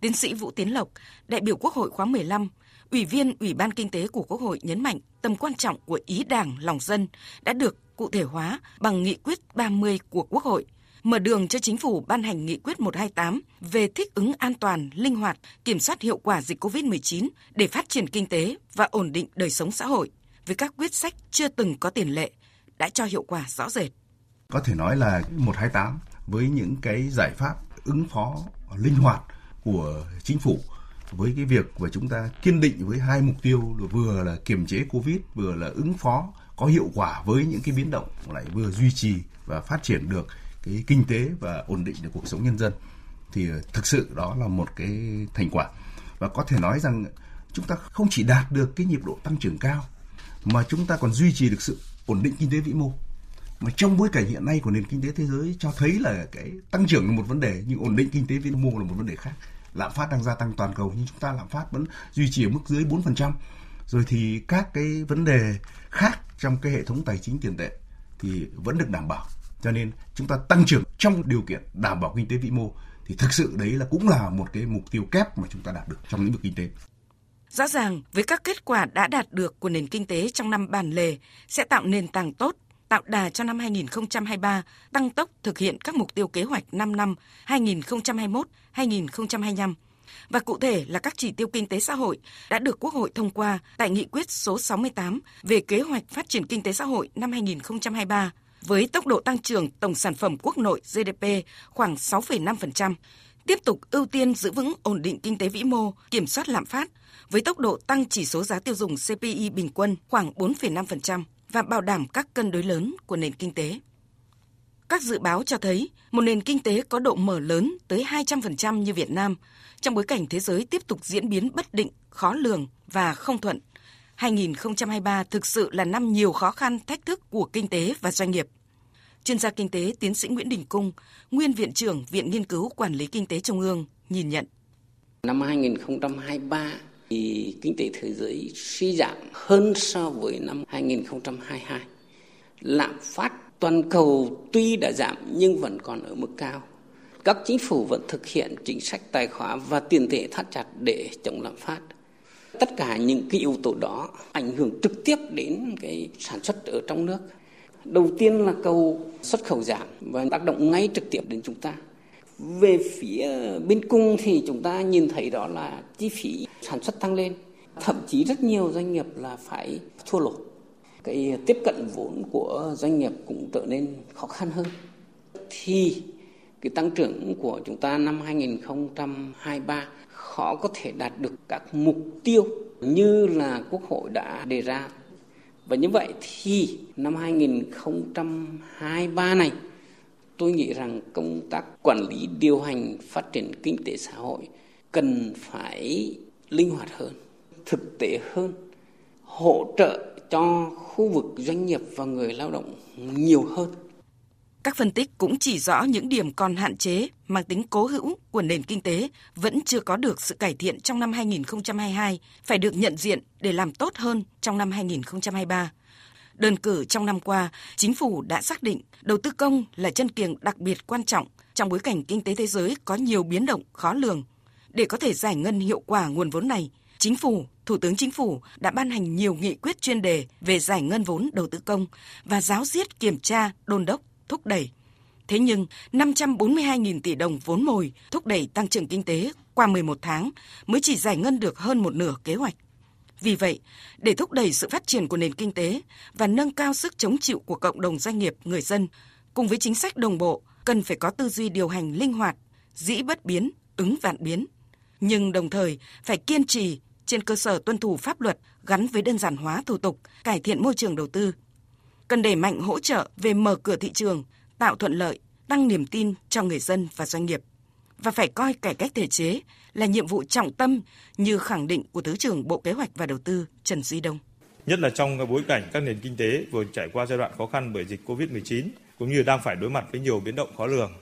Tiến sĩ Vũ Tiến Lộc, đại biểu Quốc hội khóa 15, Ủy viên Ủy ban Kinh tế của Quốc hội nhấn mạnh tầm quan trọng của ý đảng lòng dân đã được cụ thể hóa bằng nghị quyết 30 của Quốc hội, mở đường cho chính phủ ban hành nghị quyết 128 về thích ứng an toàn, linh hoạt, kiểm soát hiệu quả dịch COVID-19 để phát triển kinh tế và ổn định đời sống xã hội với các quyết sách chưa từng có tiền lệ đã cho hiệu quả rõ rệt. Có thể nói là 128 với những cái giải pháp ứng phó linh hoạt của chính phủ, với cái việc và chúng ta kiên định với hai mục tiêu là vừa là kiềm chế covid, vừa là ứng phó có hiệu quả với những cái biến động, lại vừa duy trì và phát triển được cái kinh tế và ổn định được cuộc sống nhân dân. Thì ờ, thực sự đó là một cái thành quả. Và có thể nói rằng chúng ta không chỉ đạt được cái nhịp độ tăng trưởng cao, mà chúng ta còn duy trì được sự ổn định kinh tế vĩ mô mà trong bối cảnh hiện nay của nền kinh tế thế giới cho thấy là cái tăng trưởng là một vấn đề nhưng ổn định kinh tế vĩ mô là một vấn đề khác lạm phát đang gia tăng toàn cầu nhưng chúng ta lạm phát vẫn duy trì ở mức dưới 4%. Rồi thì các cái vấn đề khác trong cái hệ thống tài chính tiền tệ thì vẫn được đảm bảo. Cho nên chúng ta tăng trưởng trong điều kiện đảm bảo kinh tế vĩ mô thì thực sự đấy là cũng là một cái mục tiêu kép mà chúng ta đạt được trong lĩnh vực kinh tế. Rõ ràng, với các kết quả đã đạt được của nền kinh tế trong năm bản lề sẽ tạo nền tảng tốt tạo đà cho năm 2023 tăng tốc thực hiện các mục tiêu kế hoạch 5 năm 2021-2025 và cụ thể là các chỉ tiêu kinh tế xã hội đã được Quốc hội thông qua tại nghị quyết số 68 về kế hoạch phát triển kinh tế xã hội năm 2023 với tốc độ tăng trưởng tổng sản phẩm quốc nội GDP khoảng 6,5%, tiếp tục ưu tiên giữ vững ổn định kinh tế vĩ mô, kiểm soát lạm phát với tốc độ tăng chỉ số giá tiêu dùng CPI bình quân khoảng 4,5% và bảo đảm các cân đối lớn của nền kinh tế. Các dự báo cho thấy một nền kinh tế có độ mở lớn tới 200% như Việt Nam trong bối cảnh thế giới tiếp tục diễn biến bất định, khó lường và không thuận. 2023 thực sự là năm nhiều khó khăn, thách thức của kinh tế và doanh nghiệp. Chuyên gia kinh tế tiến sĩ Nguyễn Đình Cung, nguyên viện trưởng Viện Nghiên cứu Quản lý Kinh tế Trung ương, nhìn nhận. Năm 2023 thì kinh tế thế giới suy giảm hơn so với năm 2022. Lạm phát toàn cầu tuy đã giảm nhưng vẫn còn ở mức cao. Các chính phủ vẫn thực hiện chính sách tài khóa và tiền tệ thắt chặt để chống lạm phát. Tất cả những cái yếu tố đó ảnh hưởng trực tiếp đến cái sản xuất ở trong nước. Đầu tiên là cầu xuất khẩu giảm và tác động ngay trực tiếp đến chúng ta. Về phía bên cung thì chúng ta nhìn thấy đó là chi phí sản xuất tăng lên. Thậm chí rất nhiều doanh nghiệp là phải thua lỗ. Cái tiếp cận vốn của doanh nghiệp cũng trở nên khó khăn hơn. Thì cái tăng trưởng của chúng ta năm 2023 khó có thể đạt được các mục tiêu như là Quốc hội đã đề ra. Và như vậy thì năm 2023 này tôi nghĩ rằng công tác quản lý điều hành phát triển kinh tế xã hội cần phải linh hoạt hơn thực tế hơn hỗ trợ cho khu vực doanh nghiệp và người lao động nhiều hơn các phân tích cũng chỉ rõ những điểm còn hạn chế mang tính cố hữu của nền kinh tế vẫn chưa có được sự cải thiện trong năm 2022, phải được nhận diện để làm tốt hơn trong năm 2023. Đơn cử trong năm qua, chính phủ đã xác định đầu tư công là chân kiềng đặc biệt quan trọng trong bối cảnh kinh tế thế giới có nhiều biến động khó lường. Để có thể giải ngân hiệu quả nguồn vốn này, Chính phủ, Thủ tướng Chính phủ đã ban hành nhiều nghị quyết chuyên đề về giải ngân vốn đầu tư công và giáo diết kiểm tra, đôn đốc, thúc đẩy. Thế nhưng, 542.000 tỷ đồng vốn mồi thúc đẩy tăng trưởng kinh tế qua 11 tháng mới chỉ giải ngân được hơn một nửa kế hoạch. Vì vậy, để thúc đẩy sự phát triển của nền kinh tế và nâng cao sức chống chịu của cộng đồng doanh nghiệp, người dân, cùng với chính sách đồng bộ, cần phải có tư duy điều hành linh hoạt, dĩ bất biến, ứng vạn biến. Nhưng đồng thời phải kiên trì trên cơ sở tuân thủ pháp luật gắn với đơn giản hóa thủ tục, cải thiện môi trường đầu tư. Cần đẩy mạnh hỗ trợ về mở cửa thị trường, tạo thuận lợi, tăng niềm tin cho người dân và doanh nghiệp và phải coi cải cách thể chế là nhiệm vụ trọng tâm như khẳng định của Thứ trưởng Bộ Kế hoạch và Đầu tư Trần Duy Đông. nhất là trong bối cảnh các nền kinh tế vừa trải qua giai đoạn khó khăn bởi dịch Covid-19 cũng như đang phải đối mặt với nhiều biến động khó lường.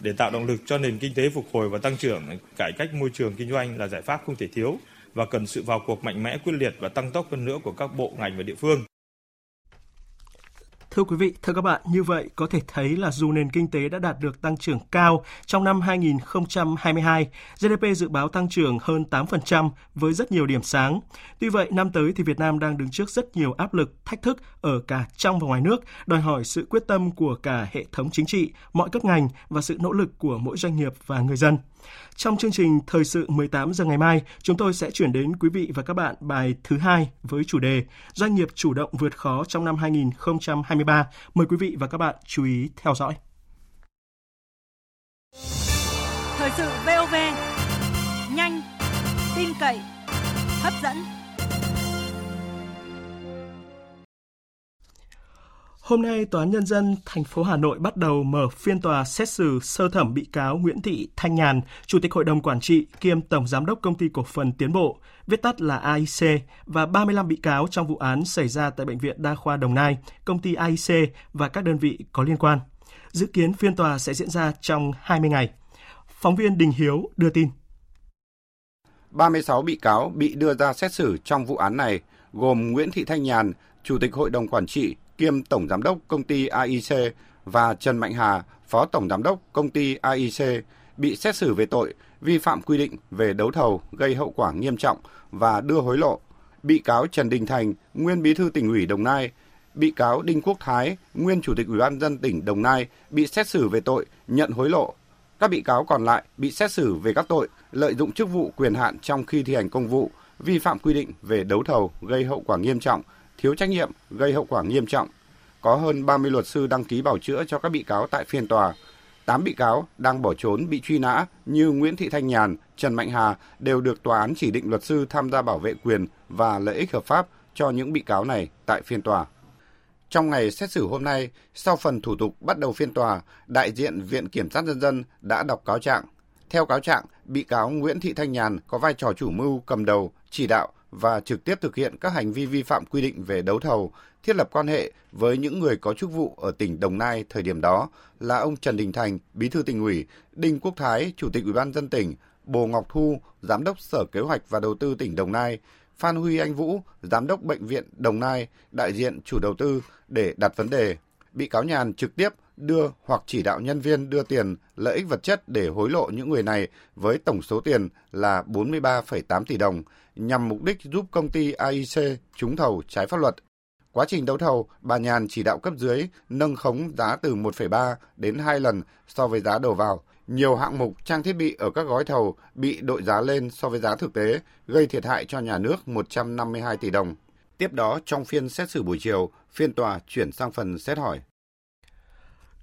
Để tạo động lực cho nền kinh tế phục hồi và tăng trưởng, cải cách môi trường kinh doanh là giải pháp không thể thiếu và cần sự vào cuộc mạnh mẽ quyết liệt và tăng tốc hơn nữa của các bộ ngành và địa phương. Thưa quý vị, thưa các bạn, như vậy có thể thấy là dù nền kinh tế đã đạt được tăng trưởng cao trong năm 2022, GDP dự báo tăng trưởng hơn 8% với rất nhiều điểm sáng. Tuy vậy, năm tới thì Việt Nam đang đứng trước rất nhiều áp lực, thách thức ở cả trong và ngoài nước, đòi hỏi sự quyết tâm của cả hệ thống chính trị, mọi cấp ngành và sự nỗ lực của mỗi doanh nghiệp và người dân. Trong chương trình Thời sự 18 giờ ngày mai, chúng tôi sẽ chuyển đến quý vị và các bạn bài thứ hai với chủ đề Doanh nghiệp chủ động vượt khó trong năm 2023. Mời quý vị và các bạn chú ý theo dõi. Thời sự VOV, nhanh, tin cậy, hấp dẫn. Hôm nay, Tòa án Nhân dân thành phố Hà Nội bắt đầu mở phiên tòa xét xử sơ thẩm bị cáo Nguyễn Thị Thanh Nhàn, Chủ tịch Hội đồng Quản trị kiêm Tổng Giám đốc Công ty Cổ phần Tiến Bộ, viết tắt là AIC, và 35 bị cáo trong vụ án xảy ra tại Bệnh viện Đa khoa Đồng Nai, công ty AIC và các đơn vị có liên quan. Dự kiến phiên tòa sẽ diễn ra trong 20 ngày. Phóng viên Đình Hiếu đưa tin. 36 bị cáo bị đưa ra xét xử trong vụ án này gồm Nguyễn Thị Thanh Nhàn, Chủ tịch Hội đồng Quản trị kiêm Tổng Giám đốc Công ty AIC và Trần Mạnh Hà, Phó Tổng Giám đốc Công ty AIC bị xét xử về tội vi phạm quy định về đấu thầu gây hậu quả nghiêm trọng và đưa hối lộ. Bị cáo Trần Đình Thành, nguyên bí thư tỉnh ủy Đồng Nai, bị cáo Đinh Quốc Thái, nguyên chủ tịch Ủy ban dân tỉnh Đồng Nai bị xét xử về tội nhận hối lộ. Các bị cáo còn lại bị xét xử về các tội lợi dụng chức vụ quyền hạn trong khi thi hành công vụ, vi phạm quy định về đấu thầu gây hậu quả nghiêm trọng, thiếu trách nhiệm, gây hậu quả nghiêm trọng. Có hơn 30 luật sư đăng ký bảo chữa cho các bị cáo tại phiên tòa. 8 bị cáo đang bỏ trốn bị truy nã như Nguyễn Thị Thanh Nhàn, Trần Mạnh Hà đều được tòa án chỉ định luật sư tham gia bảo vệ quyền và lợi ích hợp pháp cho những bị cáo này tại phiên tòa. Trong ngày xét xử hôm nay, sau phần thủ tục bắt đầu phiên tòa, đại diện Viện Kiểm sát Nhân dân đã đọc cáo trạng. Theo cáo trạng, bị cáo Nguyễn Thị Thanh Nhàn có vai trò chủ mưu cầm đầu, chỉ đạo và trực tiếp thực hiện các hành vi vi phạm quy định về đấu thầu, thiết lập quan hệ với những người có chức vụ ở tỉnh Đồng Nai thời điểm đó là ông Trần Đình Thành, Bí thư tỉnh ủy, Đinh Quốc Thái, Chủ tịch Ủy ban dân tỉnh, Bồ Ngọc Thu, Giám đốc Sở Kế hoạch và Đầu tư tỉnh Đồng Nai, Phan Huy Anh Vũ, Giám đốc Bệnh viện Đồng Nai, đại diện chủ đầu tư để đặt vấn đề. Bị cáo Nhàn trực tiếp đưa hoặc chỉ đạo nhân viên đưa tiền, lợi ích vật chất để hối lộ những người này với tổng số tiền là 43,8 tỷ đồng nhằm mục đích giúp công ty AIC trúng thầu trái pháp luật. Quá trình đấu thầu, bà Nhàn chỉ đạo cấp dưới nâng khống giá từ 1,3 đến 2 lần so với giá đầu vào. Nhiều hạng mục trang thiết bị ở các gói thầu bị đội giá lên so với giá thực tế, gây thiệt hại cho nhà nước 152 tỷ đồng. Tiếp đó, trong phiên xét xử buổi chiều, phiên tòa chuyển sang phần xét hỏi.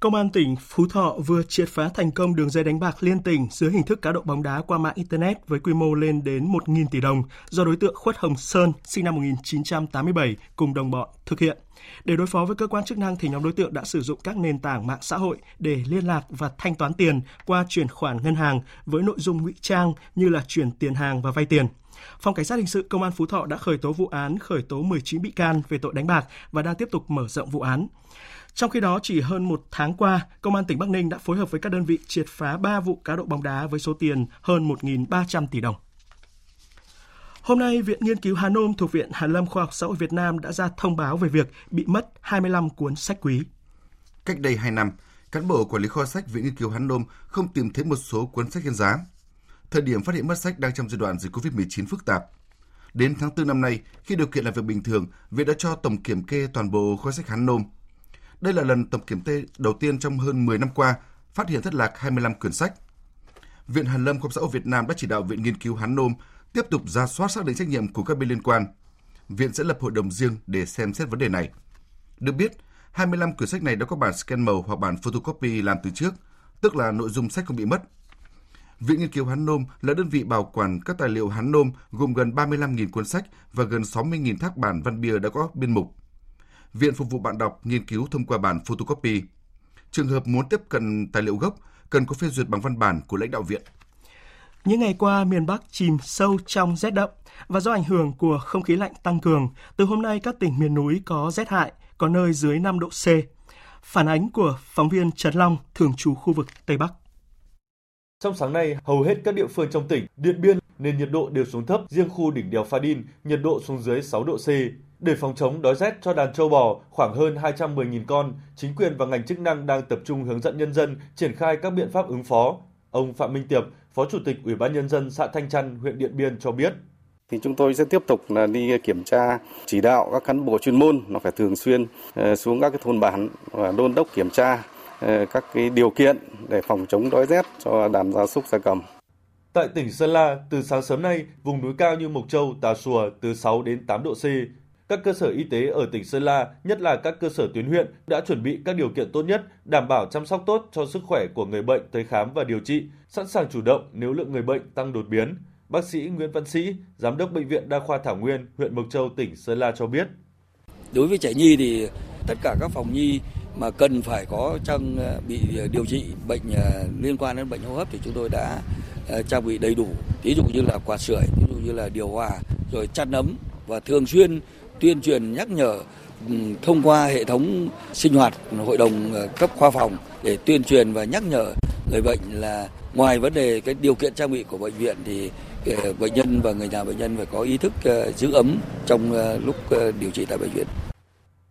Công an tỉnh Phú Thọ vừa triệt phá thành công đường dây đánh bạc liên tỉnh dưới hình thức cá độ bóng đá qua mạng Internet với quy mô lên đến 1.000 tỷ đồng do đối tượng Khuất Hồng Sơn, sinh năm 1987, cùng đồng bọn thực hiện. Để đối phó với cơ quan chức năng thì nhóm đối tượng đã sử dụng các nền tảng mạng xã hội để liên lạc và thanh toán tiền qua chuyển khoản ngân hàng với nội dung ngụy trang như là chuyển tiền hàng và vay tiền. Phòng Cảnh sát Hình sự Công an Phú Thọ đã khởi tố vụ án khởi tố 19 bị can về tội đánh bạc và đang tiếp tục mở rộng vụ án. Trong khi đó, chỉ hơn một tháng qua, Công an tỉnh Bắc Ninh đã phối hợp với các đơn vị triệt phá 3 vụ cá độ bóng đá với số tiền hơn 1.300 tỷ đồng. Hôm nay, Viện Nghiên cứu Hà Nôm thuộc Viện Hàn Lâm Khoa học Xã hội Việt Nam đã ra thông báo về việc bị mất 25 cuốn sách quý. Cách đây 2 năm, cán bộ quản lý kho sách Viện Nghiên cứu Hàn Nôm không tìm thấy một số cuốn sách hiện giá. Thời điểm phát hiện mất sách đang trong giai đoạn dịch COVID-19 phức tạp. Đến tháng 4 năm nay, khi điều kiện làm việc bình thường, Viện đã cho tổng kiểm kê toàn bộ kho sách Hàn Nôm đây là lần tổng kiểm kê đầu tiên trong hơn 10 năm qua phát hiện thất lạc 25 quyển sách. Viện Hàn Lâm Khoa học Xã hội Việt Nam đã chỉ đạo Viện Nghiên cứu Hán Nôm tiếp tục ra soát xác định trách nhiệm của các bên liên quan. Viện sẽ lập hội đồng riêng để xem xét vấn đề này. Được biết, 25 quyển sách này đã có bản scan màu hoặc bản photocopy làm từ trước, tức là nội dung sách không bị mất. Viện Nghiên cứu Hán Nôm là đơn vị bảo quản các tài liệu Hán Nôm gồm gần 35.000 cuốn sách và gần 60.000 thác bản văn bia đã có biên mục. Viện phục vụ bạn đọc nghiên cứu thông qua bản photocopy. Trường hợp muốn tiếp cận tài liệu gốc cần có phê duyệt bằng văn bản của lãnh đạo viện. Những ngày qua, miền Bắc chìm sâu trong rét đậm và do ảnh hưởng của không khí lạnh tăng cường, từ hôm nay các tỉnh miền núi có rét hại, có nơi dưới 5 độ C. Phản ánh của phóng viên Trần Long, thường trú khu vực Tây Bắc. Trong sáng nay, hầu hết các địa phương trong tỉnh Điện Biên nên nhiệt độ đều xuống thấp, riêng khu đỉnh đèo Pha Đin nhiệt độ xuống dưới 6 độ C. Để phòng chống đói rét cho đàn trâu bò khoảng hơn 210.000 con, chính quyền và ngành chức năng đang tập trung hướng dẫn nhân dân triển khai các biện pháp ứng phó. Ông Phạm Minh Tiệp, Phó Chủ tịch Ủy ban Nhân dân xã Thanh Trăn, huyện Điện Biên cho biết. Thì chúng tôi sẽ tiếp tục là đi kiểm tra, chỉ đạo các cán bộ chuyên môn nó phải thường xuyên ờ, xuống các cái thôn bản và đôn đốc kiểm tra ờ, các cái điều kiện để phòng chống đói rét cho đàn gia súc gia cầm. Tại tỉnh Sơn La, từ sáng sớm nay, vùng núi cao như Mộc Châu, Tà Xùa từ 6 đến 8 độ C. Các cơ sở y tế ở tỉnh Sơn La, nhất là các cơ sở tuyến huyện, đã chuẩn bị các điều kiện tốt nhất, đảm bảo chăm sóc tốt cho sức khỏe của người bệnh tới khám và điều trị, sẵn sàng chủ động nếu lượng người bệnh tăng đột biến. Bác sĩ Nguyễn Văn Sĩ, Giám đốc Bệnh viện Đa khoa Thảo Nguyên, huyện Mộc Châu, tỉnh Sơn La cho biết. Đối với trẻ nhi thì tất cả các phòng nhi mà cần phải có trang ờ, bị ờ, điều trị bệnh ờ, liên quan đến bệnh hô hấp thì chúng tôi đã trang bị đầy đủ. Ví dụ như là quạt sưởi, ví dụ như là điều hòa, rồi chăn ấm và thường xuyên tuyên truyền nhắc nhở ừ, thông qua hệ thống sinh hoạt hội đồng ờ, cấp khoa phòng để tuyên truyền và nhắc nhở người bệnh là ngoài vấn đề cái điều kiện trang bị của bệnh viện thì ờ, bệnh nhân và người nhà bệnh nhân phải có ý thức ờ, giữ ấm trong lúc điều trị tại bệnh viện.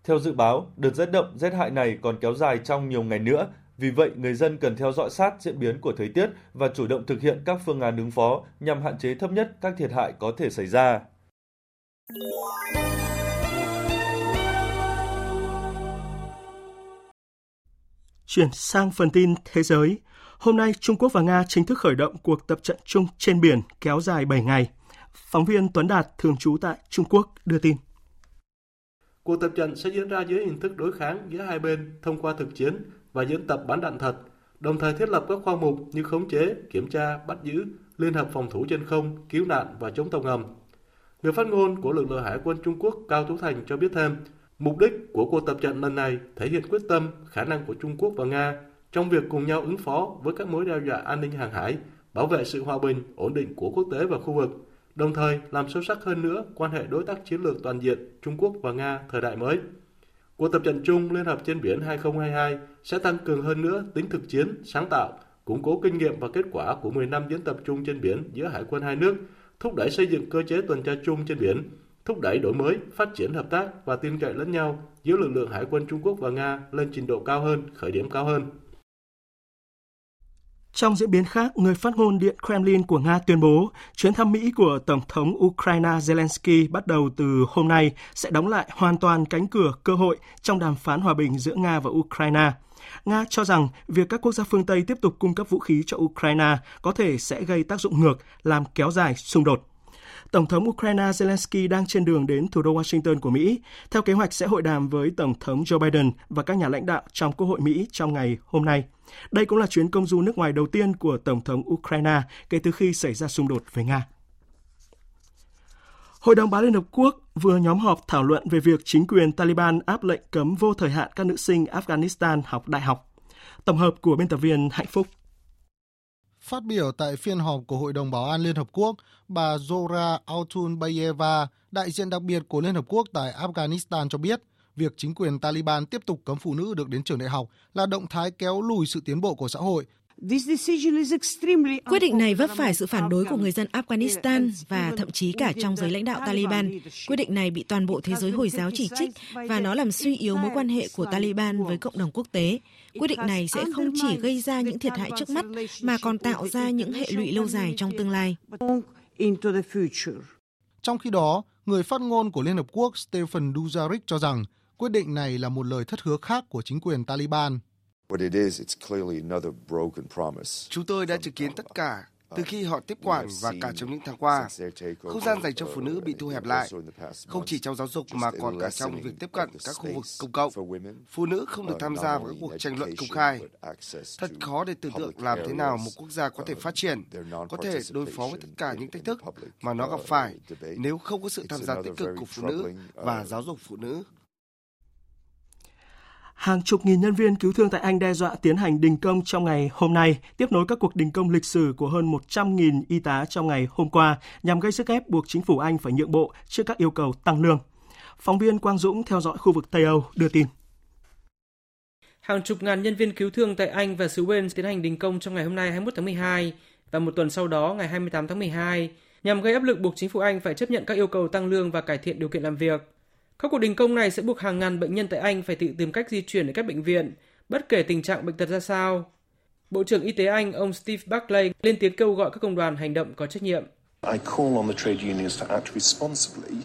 Theo dự báo, đợt rét đậm, rét hại này còn kéo dài trong nhiều ngày nữa. Vì vậy, người dân cần theo dõi sát diễn biến của thời tiết và chủ động thực hiện các phương án ứng phó nhằm hạn chế thấp nhất các thiệt hại có thể xảy ra. Chuyển sang phần tin thế giới. Hôm nay, Trung Quốc và Nga chính thức khởi động cuộc tập trận chung trên biển kéo dài 7 ngày. Phóng viên Tuấn Đạt, thường trú tại Trung Quốc, đưa tin. Cuộc tập trận sẽ diễn ra dưới hình thức đối kháng giữa hai bên thông qua thực chiến và diễn tập bắn đạn thật, đồng thời thiết lập các khoa mục như khống chế, kiểm tra, bắt giữ, liên hợp phòng thủ trên không, cứu nạn và chống tàu ngầm. Người phát ngôn của lực lượng hải quân Trung Quốc Cao Tú Thành cho biết thêm, mục đích của cuộc tập trận lần này thể hiện quyết tâm, khả năng của Trung Quốc và Nga trong việc cùng nhau ứng phó với các mối đe dọa an ninh hàng hải, bảo vệ sự hòa bình, ổn định của quốc tế và khu vực, đồng thời làm sâu sắc hơn nữa quan hệ đối tác chiến lược toàn diện Trung Quốc và Nga thời đại mới. Cuộc tập trận chung Liên hợp trên biển 2022 sẽ tăng cường hơn nữa tính thực chiến, sáng tạo, củng cố kinh nghiệm và kết quả của 10 năm diễn tập chung trên biển giữa hải quân hai nước, thúc đẩy xây dựng cơ chế tuần tra chung trên biển, thúc đẩy đổi mới, phát triển hợp tác và tin cậy lẫn nhau giữa lực lượng hải quân Trung Quốc và Nga lên trình độ cao hơn, khởi điểm cao hơn. Trong diễn biến khác, người phát ngôn Điện Kremlin của Nga tuyên bố chuyến thăm Mỹ của Tổng thống Ukraine Zelensky bắt đầu từ hôm nay sẽ đóng lại hoàn toàn cánh cửa cơ hội trong đàm phán hòa bình giữa Nga và Ukraine. Nga cho rằng việc các quốc gia phương Tây tiếp tục cung cấp vũ khí cho Ukraine có thể sẽ gây tác dụng ngược, làm kéo dài xung đột. Tổng thống Ukraine Zelensky đang trên đường đến thủ đô Washington của Mỹ. Theo kế hoạch sẽ hội đàm với Tổng thống Joe Biden và các nhà lãnh đạo trong Quốc hội Mỹ trong ngày hôm nay. Đây cũng là chuyến công du nước ngoài đầu tiên của Tổng thống Ukraine kể từ khi xảy ra xung đột với Nga. Hội đồng Bảo Liên Hợp Quốc vừa nhóm họp thảo luận về việc chính quyền Taliban áp lệnh cấm vô thời hạn các nữ sinh Afghanistan học đại học. Tổng hợp của biên tập viên Hạnh Phúc. Phát biểu tại phiên họp của Hội đồng Bảo an Liên Hợp Quốc, bà Zora Altunbayeva, đại diện đặc biệt của Liên Hợp Quốc tại Afghanistan cho biết, việc chính quyền Taliban tiếp tục cấm phụ nữ được đến trường đại học là động thái kéo lùi sự tiến bộ của xã hội Quyết định này vấp phải sự phản đối của người dân Afghanistan và thậm chí cả trong giới lãnh đạo Taliban. Quyết định này bị toàn bộ thế giới Hồi giáo chỉ trích và nó làm suy yếu mối quan hệ của Taliban với cộng đồng quốc tế. Quyết định này sẽ không chỉ gây ra những thiệt hại trước mắt mà còn tạo ra những hệ lụy lâu dài trong tương lai. Trong khi đó, người phát ngôn của Liên Hợp Quốc Stephen Dujarric cho rằng quyết định này là một lời thất hứa khác của chính quyền Taliban. Chúng tôi đã chứng kiến tất cả từ khi họ tiếp quản và cả trong những tháng qua. Không gian dành cho phụ nữ bị thu hẹp lại, không chỉ trong giáo dục mà còn cả trong việc tiếp cận các khu vực công cộng. Phụ nữ không được tham gia vào các cuộc tranh luận công khai. Thật khó để tưởng tượng làm thế nào một quốc gia có thể phát triển, có thể đối phó với tất cả những thách thức mà nó gặp phải nếu không có sự tham gia tích cực của phụ nữ và giáo dục phụ nữ. Hàng chục nghìn nhân viên cứu thương tại Anh đe dọa tiến hành đình công trong ngày hôm nay, tiếp nối các cuộc đình công lịch sử của hơn 100.000 y tá trong ngày hôm qua nhằm gây sức ép buộc chính phủ Anh phải nhượng bộ trước các yêu cầu tăng lương. Phóng viên Quang Dũng theo dõi khu vực Tây Âu đưa tin. Hàng chục ngàn nhân viên cứu thương tại Anh và xứ Wales tiến hành đình công trong ngày hôm nay 21 tháng 12 và một tuần sau đó ngày 28 tháng 12 nhằm gây áp lực buộc chính phủ Anh phải chấp nhận các yêu cầu tăng lương và cải thiện điều kiện làm việc. Các cuộc đình công này sẽ buộc hàng ngàn bệnh nhân tại Anh phải tự tìm cách di chuyển đến các bệnh viện, bất kể tình trạng bệnh tật ra sao. Bộ trưởng Y tế Anh ông Steve Barclay lên tiếng kêu gọi các công đoàn hành động có trách nhiệm. I call on the trade unions to act responsibly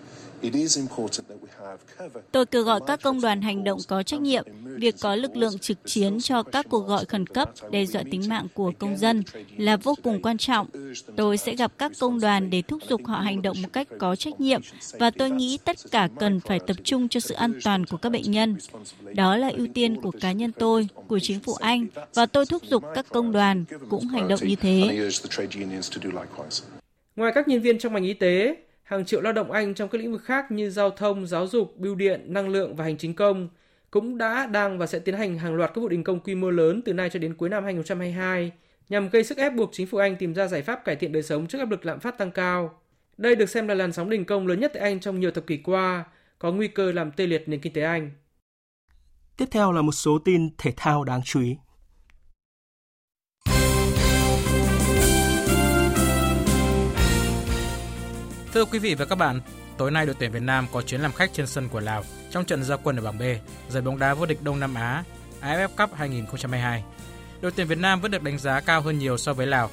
Tôi kêu gọi các công đoàn hành động có trách nhiệm. Việc có lực lượng trực chiến cho các cuộc gọi khẩn cấp đe dọa tính mạng của công dân là vô cùng quan trọng. Tôi sẽ gặp các công đoàn để thúc giục họ hành động một cách có trách nhiệm và tôi nghĩ tất cả cần phải tập trung cho sự an toàn của các bệnh nhân. Đó là ưu tiên của cá nhân tôi, của chính phủ Anh và tôi thúc giục các công đoàn cũng hành động như thế. Ngoài các nhân viên trong ngành y tế, hàng triệu lao động Anh trong các lĩnh vực khác như giao thông, giáo dục, bưu điện, năng lượng và hành chính công cũng đã, đang và sẽ tiến hành hàng loạt các vụ đình công quy mô lớn từ nay cho đến cuối năm 2022 nhằm gây sức ép buộc chính phủ Anh tìm ra giải pháp cải thiện đời sống trước áp lực lạm phát tăng cao. Đây được xem là làn sóng đình công lớn nhất tại Anh trong nhiều thập kỷ qua, có nguy cơ làm tê liệt nền kinh tế Anh. Tiếp theo là một số tin thể thao đáng chú ý. Thưa quý vị và các bạn, tối nay đội tuyển Việt Nam có chuyến làm khách trên sân của Lào trong trận gia quân ở bảng B, giải bóng đá vô địch Đông Nam Á AFF Cup 2022. Đội tuyển Việt Nam vẫn được đánh giá cao hơn nhiều so với Lào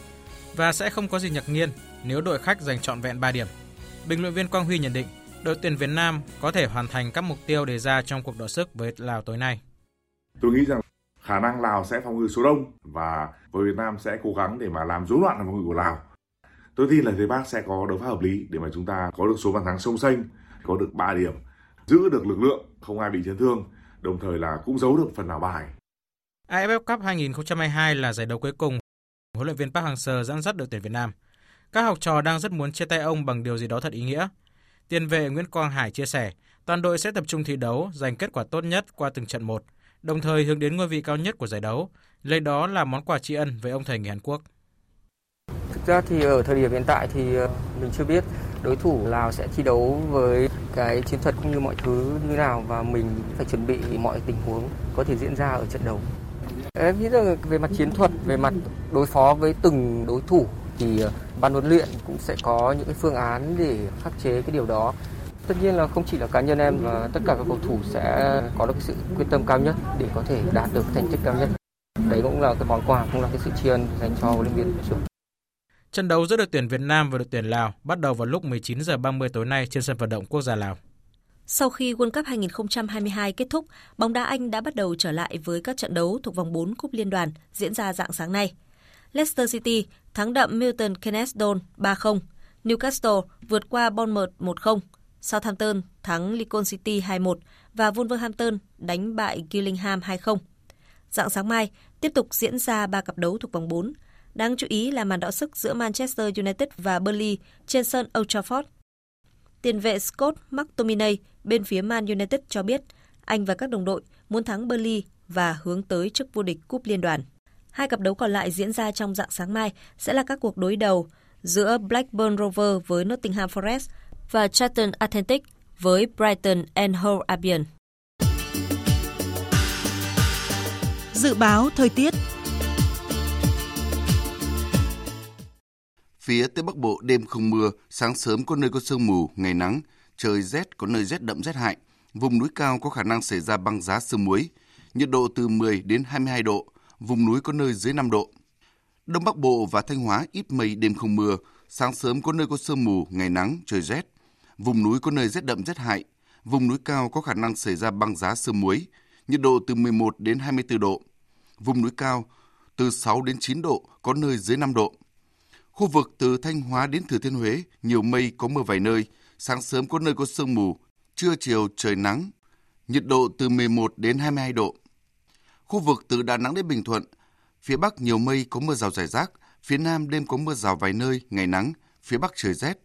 và sẽ không có gì ngạc nhiên nếu đội khách giành trọn vẹn 3 điểm. Bình luận viên Quang Huy nhận định, đội tuyển Việt Nam có thể hoàn thành các mục tiêu đề ra trong cuộc đọ sức với Lào tối nay. Tôi nghĩ rằng khả năng Lào sẽ phòng ngự số đông và với Việt Nam sẽ cố gắng để mà làm rối loạn phòng ngự của Lào tôi tin là thầy bác sẽ có đấu pháp hợp lý để mà chúng ta có được số bàn thắng sông xanh, có được 3 điểm, giữ được lực lượng, không ai bị chấn thương, đồng thời là cũng giấu được phần nào bài. AFF Cup 2022 là giải đấu cuối cùng huấn luyện viên Park Hang-seo dẫn dắt đội tuyển Việt Nam. Các học trò đang rất muốn chia tay ông bằng điều gì đó thật ý nghĩa. Tiền vệ Nguyễn Quang Hải chia sẻ, toàn đội sẽ tập trung thi đấu, giành kết quả tốt nhất qua từng trận một, đồng thời hướng đến ngôi vị cao nhất của giải đấu. Lấy đó là món quà tri ân với ông thầy người Hàn Quốc. Thực ra thì ở thời điểm hiện tại thì ờ, mình chưa biết đối thủ Lào sẽ thi đấu với cái chiến thuật cũng như mọi thứ như nào và mình phải chuẩn bị mọi tình huống có thể diễn ra ở trận đấu. Em nghĩ rằng về mặt chiến thuật, về mặt đối phó với từng đối thủ thì ờ, ban huấn luyện cũng sẽ có những cái phương án để khắc chế cái điều đó. Tất nhiên là không chỉ là cá nhân em và tất cả các cầu thủ sẽ có được sự quyết tâm cao nhất để có thể đạt được thành tích cao nhất. Đấy cũng là cái món quà, cũng là cái sự tri ân dành cho huấn luyện viên trưởng. Trận đấu giữa đội tuyển Việt Nam và đội tuyển Lào bắt đầu vào lúc 19 giờ 30 tối nay trên sân vận động quốc gia Lào. Sau khi World Cup 2022 kết thúc, bóng đá Anh đã bắt đầu trở lại với các trận đấu thuộc vòng 4 Cúp Liên đoàn diễn ra dạng sáng nay. Leicester City thắng đậm Milton Keynes Don 3-0, Newcastle vượt qua Bournemouth 1-0, Southampton thắng Lincoln City 2-1 và Wolverhampton đánh bại Gillingham 2-0. Dạng sáng mai tiếp tục diễn ra ba cặp đấu thuộc vòng 4 Đáng chú ý là màn đọ sức giữa Manchester United và Burnley trên sân Old Trafford. Tiền vệ Scott McTominay bên phía Man United cho biết anh và các đồng đội muốn thắng Burnley và hướng tới chức vô địch cúp liên đoàn. Hai cặp đấu còn lại diễn ra trong dạng sáng mai sẽ là các cuộc đối đầu giữa Blackburn Rover với Nottingham Forest và Charlton Athletic với Brighton and Hove Albion. Dự báo thời tiết Phía Tây Bắc Bộ đêm không mưa, sáng sớm có nơi có sương mù, ngày nắng, trời rét có nơi rét đậm rét hại. Vùng núi cao có khả năng xảy ra băng giá sương muối. Nhiệt độ từ 10 đến 22 độ, vùng núi có nơi dưới 5 độ. Đông Bắc Bộ và Thanh Hóa ít mây đêm không mưa, sáng sớm có nơi có sương mù, ngày nắng, trời rét. Vùng núi có nơi rét đậm rét hại, vùng núi cao có khả năng xảy ra băng giá sương muối, nhiệt độ từ 11 đến 24 độ. Vùng núi cao từ 6 đến 9 độ, có nơi dưới 5 độ. Khu vực từ Thanh Hóa đến Thừa Thiên Huế, nhiều mây có mưa vài nơi, sáng sớm có nơi có sương mù, trưa chiều trời nắng, nhiệt độ từ 11 đến 22 độ. Khu vực từ Đà Nẵng đến Bình Thuận, phía Bắc nhiều mây có mưa rào rải rác, phía Nam đêm có mưa rào vài nơi, ngày nắng, phía Bắc trời rét,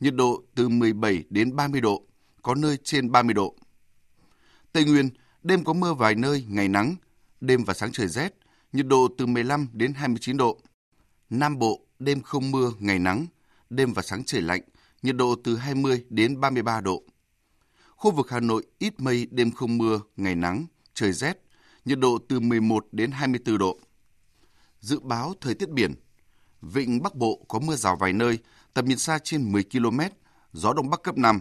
nhiệt độ từ 17 đến 30 độ, có nơi trên 30 độ. Tây Nguyên, Đêm có mưa vài nơi, ngày nắng, đêm và sáng trời rét, nhiệt độ từ 15 đến 29 độ. Nam Bộ, đêm không mưa, ngày nắng, đêm và sáng trời lạnh, nhiệt độ từ 20 đến 33 độ. Khu vực Hà Nội ít mây, đêm không mưa, ngày nắng, trời rét, nhiệt độ từ 11 đến 24 độ. Dự báo thời tiết biển, Vịnh Bắc Bộ có mưa rào vài nơi, tầm nhìn xa trên 10 km, gió Đông Bắc cấp 5.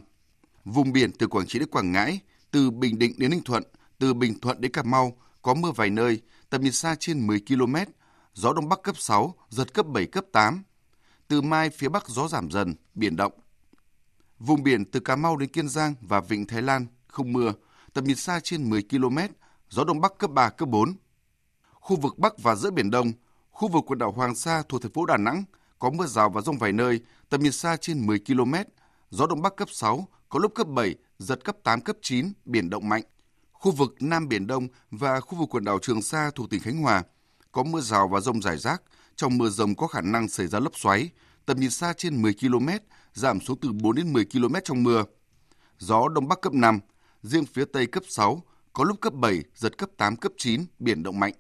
Vùng biển từ Quảng Trị đến Quảng Ngãi, từ Bình Định đến Ninh Thuận, từ Bình Thuận đến Cà Mau có mưa vài nơi, tầm nhìn xa trên 10 km, gió Đông Bắc cấp 6, giật cấp 7, cấp 8. Từ mai phía Bắc gió giảm dần, biển động. Vùng biển từ Cà Mau đến Kiên Giang và Vịnh Thái Lan không mưa, tầm nhìn xa trên 10 km, gió Đông Bắc cấp 3, cấp 4. Khu vực Bắc và giữa Biển Đông, khu vực quần đảo Hoàng Sa thuộc thành phố Đà Nẵng có mưa rào và rông vài nơi, tầm nhìn xa trên 10 km, gió Đông Bắc cấp 6, có lúc cấp 7, giật cấp 8, cấp 9, biển động mạnh. Khu vực Nam Biển Đông và khu vực quần đảo Trường Sa thuộc tỉnh Khánh Hòa có mưa rào và rông rải rác. Trong mưa rông có khả năng xảy ra lốc xoáy, tầm nhìn xa trên 10 km, giảm xuống từ 4 đến 10 km trong mưa. Gió Đông Bắc cấp 5, riêng phía Tây cấp 6, có lúc cấp 7, giật cấp 8, cấp 9, biển động mạnh.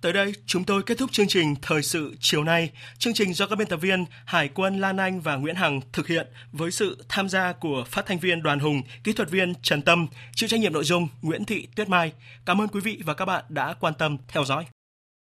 Tới đây, chúng tôi kết thúc chương trình Thời sự chiều nay. Chương trình do các biên tập viên Hải quân Lan Anh và Nguyễn Hằng thực hiện với sự tham gia của phát thanh viên Đoàn Hùng, kỹ thuật viên Trần Tâm, chịu trách nhiệm nội dung Nguyễn Thị Tuyết Mai. Cảm ơn quý vị và các bạn đã quan tâm theo dõi.